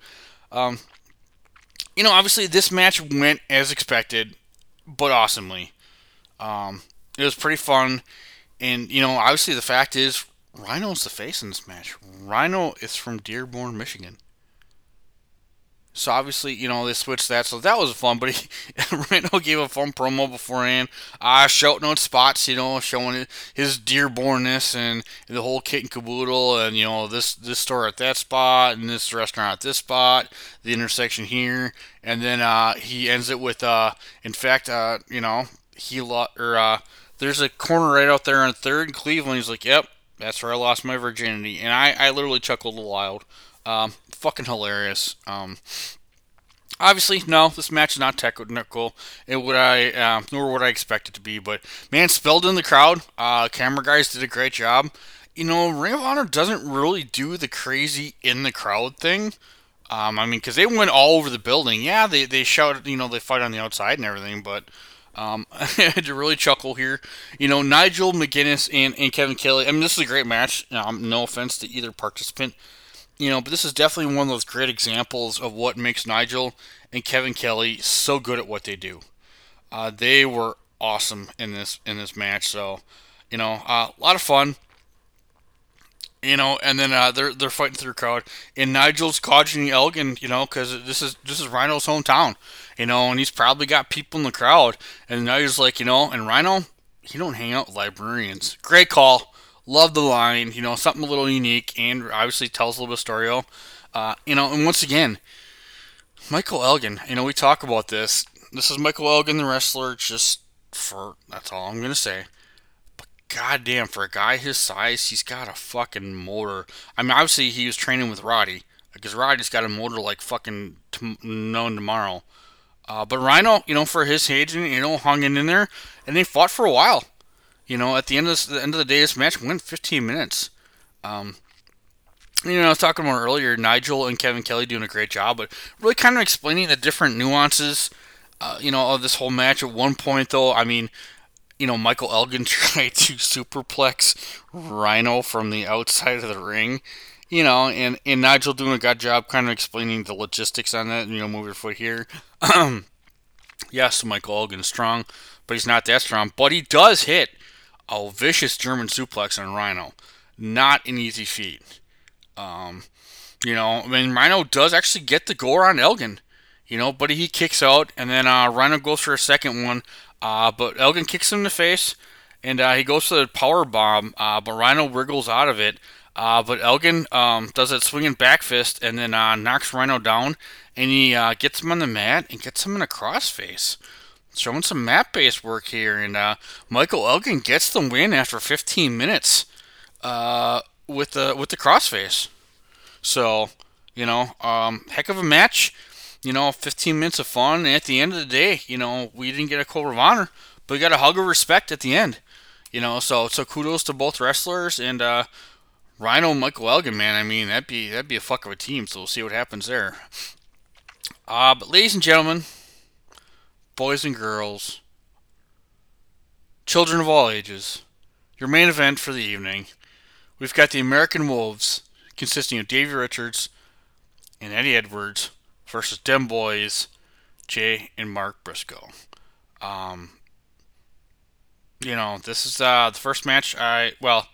um, you know, obviously this match went as expected, but awesomely. Um, it was pretty fun, and you know, obviously the fact is, Rhino's the face in this match. Rhino is from Dearborn, Michigan. So obviously, you know, they switched that, so that was fun. But he, Rhino gave a fun promo beforehand, uh, shouting out spots, you know, showing his Dearbornness and the whole kit and caboodle, and you know, this this store at that spot and this restaurant at this spot, the intersection here, and then uh, he ends it with, uh, in fact, uh, you know, he lo- or uh, there's a corner right out there on third in Cleveland. He's like, "Yep, that's where I lost my virginity," and I, I literally chuckled aloud. Um, fucking hilarious. Um, obviously, no, this match is not technical. It would I uh, nor would I expect it to be. But man, spelled in the crowd. Uh, camera guys did a great job. You know, Ring of Honor doesn't really do the crazy in the crowd thing. Um, I mean, because they went all over the building. Yeah, they they shout, you know, they fight on the outside and everything, but. Um, I had to really chuckle here. You know, Nigel McGuinness and, and Kevin Kelly. I mean, this is a great match. Um, no offense to either participant you know, but this is definitely one of those great examples of what makes Nigel and Kevin Kelly so good at what they do. Uh, they were awesome in this in this match. So, you know, uh, a lot of fun. You know, and then uh, they're they're fighting through the crowd, and Nigel's cautioning Elgin, you know, because this is this is Rhino's hometown, you know, and he's probably got people in the crowd, and Nigel's like, you know, and Rhino, he don't hang out with librarians. Great call. Love the line, you know, something a little unique, and obviously tells a little bit of story. Uh, you know, and once again, Michael Elgin. You know, we talk about this. This is Michael Elgin, the wrestler. Just for that's all I'm gonna say. Goddamn, for a guy his size, he's got a fucking motor. I mean, obviously he was training with Roddy because Roddy's got a motor like fucking t- known tomorrow. Uh, but Rhino, you know, for his age, you know, hung in there, and they fought for a while. You know, at the end of this, the end of the day, this match went 15 minutes. Um, you know, I was talking about earlier, Nigel and Kevin Kelly doing a great job, but really kind of explaining the different nuances, uh, you know, of this whole match. At one point, though, I mean, you know, Michael Elgin tried to superplex Rhino from the outside of the ring, you know, and, and Nigel doing a good job kind of explaining the logistics on that, you know, move your foot here. yes, Michael Elgin strong, but he's not that strong, but he does hit a vicious German suplex on Rhino. Not an easy feat. Um, you know, I mean, Rhino does actually get the gore on Elgin, you know, but he kicks out, and then uh, Rhino goes for a second one, uh, but Elgin kicks him in the face, and uh, he goes for the power bomb, uh, but Rhino wriggles out of it. Uh, but Elgin um, does that swinging back fist and then uh, knocks Rhino down, and he gets him on the mat and gets him in a crossface showing some mat based work here, and uh, Michael Elgin gets the win after 15 minutes uh, with the with the crossface. So you know, um, heck of a match. You know, 15 minutes of fun. And at the end of the day, you know, we didn't get a code of honor, but we got a hug of respect at the end. You know, so so kudos to both wrestlers and uh, Rhino Michael Elgin, man. I mean, that'd be that'd be a fuck of a team. So we'll see what happens there. Uh, but ladies and gentlemen, boys and girls, children of all ages, your main event for the evening. we've got the American Wolves consisting of Davey Richards and Eddie Edwards versus Dem Boys, Jay and Mark Briscoe. Um, you know, this is uh, the first match I well,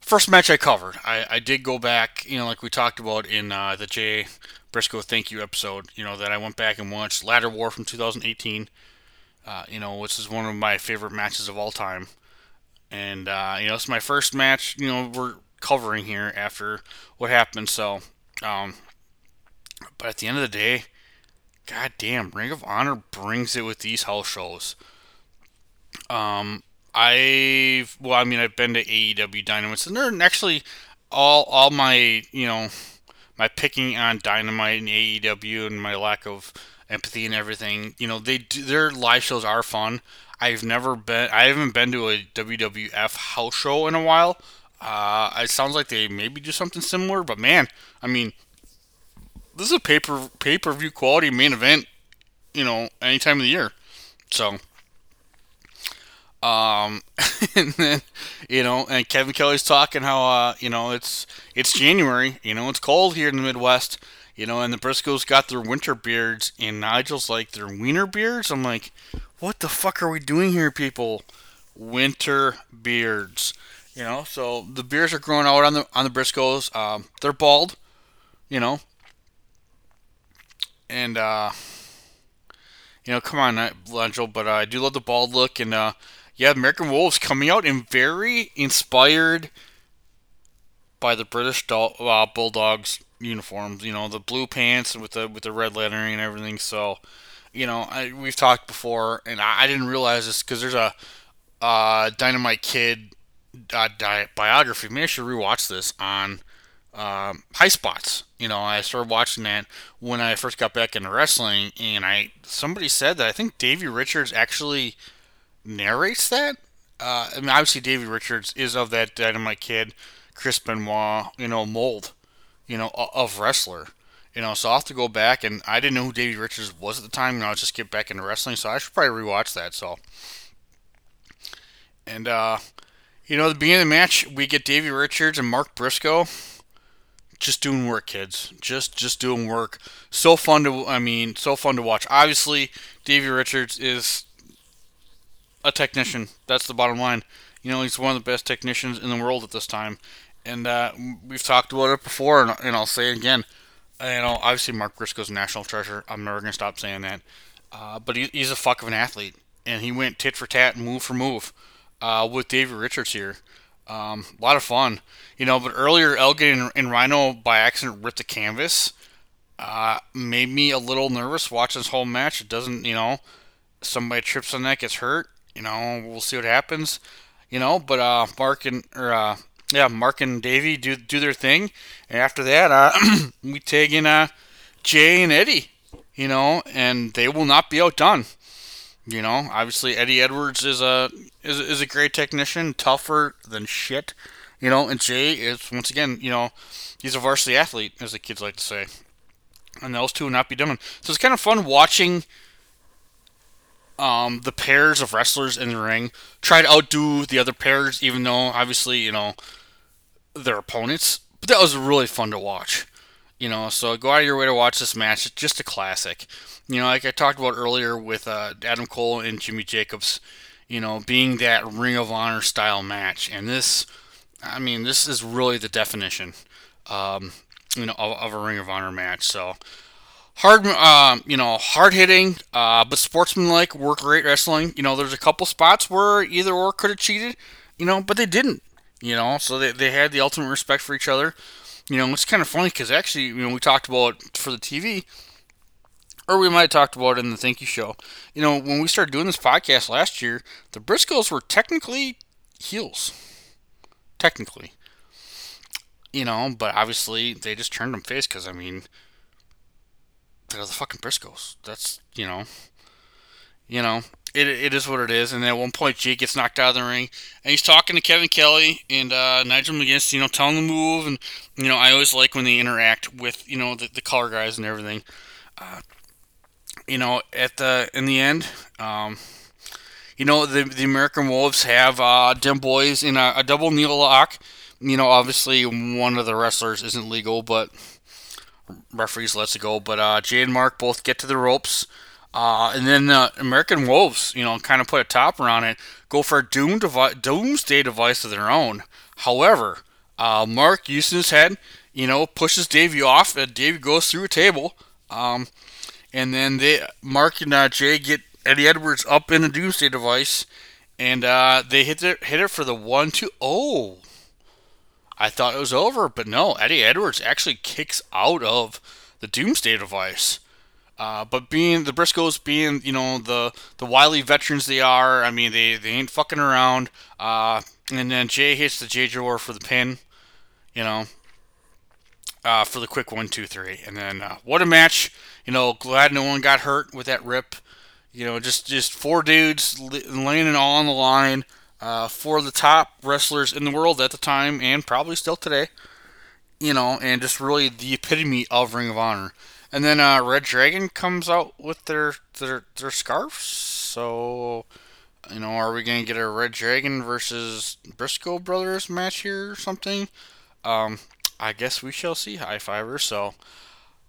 first match I covered. I, I did go back, you know, like we talked about in uh, the Jay Briscoe thank you episode. You know that I went back and watched Ladder War from 2018. Uh, you know, which is one of my favorite matches of all time. And uh, you know, it's my first match. You know, we're covering here after what happened. So, um, but at the end of the day, god damn, Ring of Honor brings it with these house shows. Um, I've well, I mean, I've been to AEW Dynamite, and they're actually all all my you know my picking on Dynamite and AEW and my lack of empathy and everything. You know, they do, their live shows are fun. I've never been. I haven't been to a WWF house show in a while. Uh, it sounds like they maybe do something similar, but man, I mean, this is a pay per pay per view quality main event. You know, any time of the year. So, um, and then you know, and Kevin Kelly's talking how uh, you know it's it's January. You know, it's cold here in the Midwest. You know, and the Briscoes got their winter beards, and Nigel's like their wiener beards. I'm like, what the fuck are we doing here, people? Winter beards. You know, so the beards are growing out on the on the Briscoes. Um, they're bald. You know, and uh, you know, come on, Nigel, but uh, I do love the bald look, and uh, yeah, American Wolves coming out and very inspired by the British uh, Bulldogs uniforms. You know, the blue pants with the with the red lettering and everything. So, you know, I, we've talked before, and I, I didn't realize this because there's a uh, Dynamite Kid uh, biography. Maybe I should rewatch this on um, High Spots. You know, I started watching that when I first got back into wrestling, and I somebody said that I think Davey Richards actually narrates that. Uh, I mean, obviously, Davey Richards is of that Dynamite Kid, Chris Benoit, you know, mold, you know, of wrestler. You know, so I'll have to go back, and I didn't know who Davey Richards was at the time. You know, I just get back into wrestling, so I should probably rewatch that. So, and uh, you know, the beginning of the match, we get Davey Richards and Mark Briscoe just doing work, kids. Just just doing work. So fun to I mean, so fun to watch. Obviously, Davey Richards is a technician. That's the bottom line. You know, he's one of the best technicians in the world at this time. And uh, we've talked about it before, and, and I'll say it again. You know, obviously Mark Briscoe's a national treasure. I'm never gonna stop saying that. Uh, but he, he's a fuck of an athlete, and he went tit for tat, move for move, uh, with Davey Richards here. Um, a lot of fun, you know. But earlier, Elgin and, and Rhino by accident ripped the canvas. Uh, made me a little nervous watching this whole match. It doesn't, you know, somebody trips on that, gets hurt. You know, we'll see what happens. You know, but uh, Mark and or uh, yeah, Mark and Davey do do their thing, and after that, uh, we tag in uh, Jay and Eddie. You know, and they will not be outdone. You know, obviously Eddie Edwards is a is, is a great technician, tougher than shit. You know, and Jay is once again, you know, he's a varsity athlete, as the kids like to say. And those two will not be done. So it's kind of fun watching um, the pairs of wrestlers in the ring try to outdo the other pairs, even though obviously you know their opponents. But that was really fun to watch. You know, so go out of your way to watch this match. It's just a classic. You know, like I talked about earlier with uh, Adam Cole and Jimmy Jacobs, you know, being that Ring of Honor style match. And this, I mean, this is really the definition, um, you know, of, of, a Ring of Honor match. So hard, uh, you know, hard hitting, uh, but sportsmanlike, work rate wrestling. You know, there's a couple spots where either or could have cheated, you know, but they didn't. You know, so they, they had the ultimate respect for each other. You know, it's kind of funny because actually, you know, we talked about for the TV or we might have talked about it in the Thank You Show. You know, when we started doing this podcast last year, the Briscoes were technically heels. Technically. You know, but obviously they just turned them face because, I mean, they're the fucking Briscoes. That's, you know, you know, it, it is what it is. And at one point, Jake gets knocked out of the ring, and he's talking to Kevin Kelly and uh, Nigel McGuinness, you know, telling them to move. And, you know, I always like when they interact with, you know, the, the color guys and everything. Uh, you know, at the in the end, um, you know, the the American Wolves have uh, Boys in a, a double knee lock, you know, obviously one of the wrestlers isn't legal, but referees lets it go. But uh, Jay and Mark both get to the ropes. Uh, and then uh, American Wolves, you know, kind of put a topper on it, go for a doom devi- doomsday device of their own. However, uh, Mark using his head, you know, pushes Davey off, and Davey goes through a table. Um, and then they Mark and uh, Jay get Eddie Edwards up in the doomsday device, and uh, they hit it hit it for the one two. Oh, I thought it was over, but no. Eddie Edwards actually kicks out of the doomsday device. Uh, but being the Briscoes, being you know the the wily veterans they are, I mean they, they ain't fucking around. Uh, and then Jay hits the Jay Driller for the pin, you know, uh, for the quick one, two, three, and then uh, what a match! You know, glad no one got hurt with that rip. You know, just just four dudes laying it all on the line uh, for the top wrestlers in the world at the time and probably still today. You know, and just really the epitome of Ring of Honor. And then uh, reDragon comes out with their their their scarves. So, you know, are we gonna get a reDragon versus Briscoe brothers match here or something? Um, I guess we shall see. High fiver. So,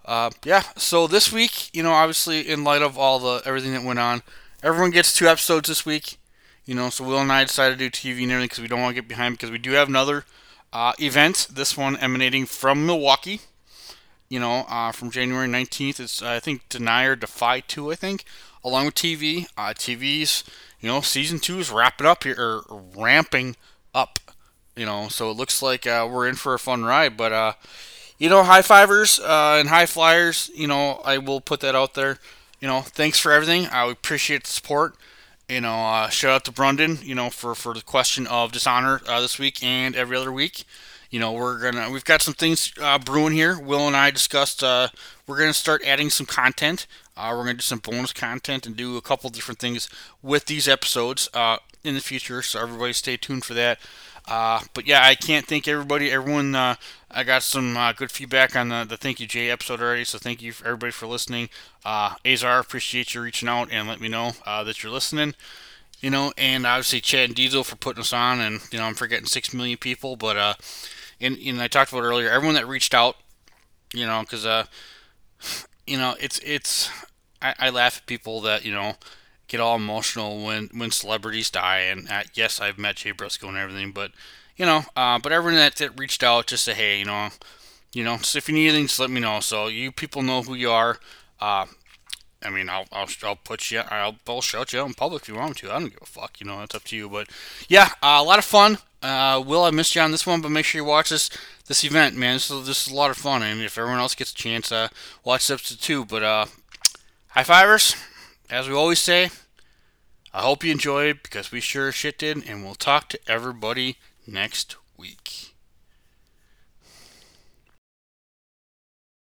uh, yeah. So this week, you know, obviously in light of all the everything that went on, everyone gets two episodes this week. You know, so Will and I decided to do TV and everything because we don't want to get behind because we do have another uh, event. This one emanating from Milwaukee you know, uh, from January 19th. It's, I think, Deny or Defy 2, I think, along with TV. Uh, TV's, you know, season 2 is wrapping up here, or ramping up, you know, so it looks like uh, we're in for a fun ride. But, uh, you know, high fivers uh, and high flyers, you know, I will put that out there. You know, thanks for everything. I appreciate the support. You know, uh, shout out to Brundon, you know, for, for the question of dishonor uh, this week and every other week you know we're gonna we've got some things uh, brewing here will and i discussed uh, we're gonna start adding some content uh, we're gonna do some bonus content and do a couple different things with these episodes in the future so everybody stay tuned for that uh, but yeah i can't thank everybody. Everyone uh, i got some good feedback on the, the thank you jay episode already so thank you for everybody for listening. Azar appreciate you reaching out and let me know that you're listening. You know, and obviously Chad and Diesel for putting us on, and you know I'm forgetting six million people, but uh, and, and I talked about earlier, everyone that reached out, you know, because uh, you know, it's it's I, I, laugh at people that you know get all emotional when when celebrities die, and uh, yes, I've met Jay Briscoe and everything, but you know, uh, but everyone that, that reached out just say, hey, you know, you know, if you need anything, just let me know. So you people know who you are. Uh, I mean, I'll, I'll, I'll put you, I'll, I'll shout you out in public if you want to. I don't give a fuck, you know, it's up to you. But yeah, uh, a lot of fun. Uh, Will, I missed you on this one, but make sure you watch this this event, man. This is, this is a lot of fun, and if everyone else gets a chance, uh, watch episode two. But uh, high fivers, as we always say. I hope you enjoyed because we sure shit did, and we'll talk to everybody next week.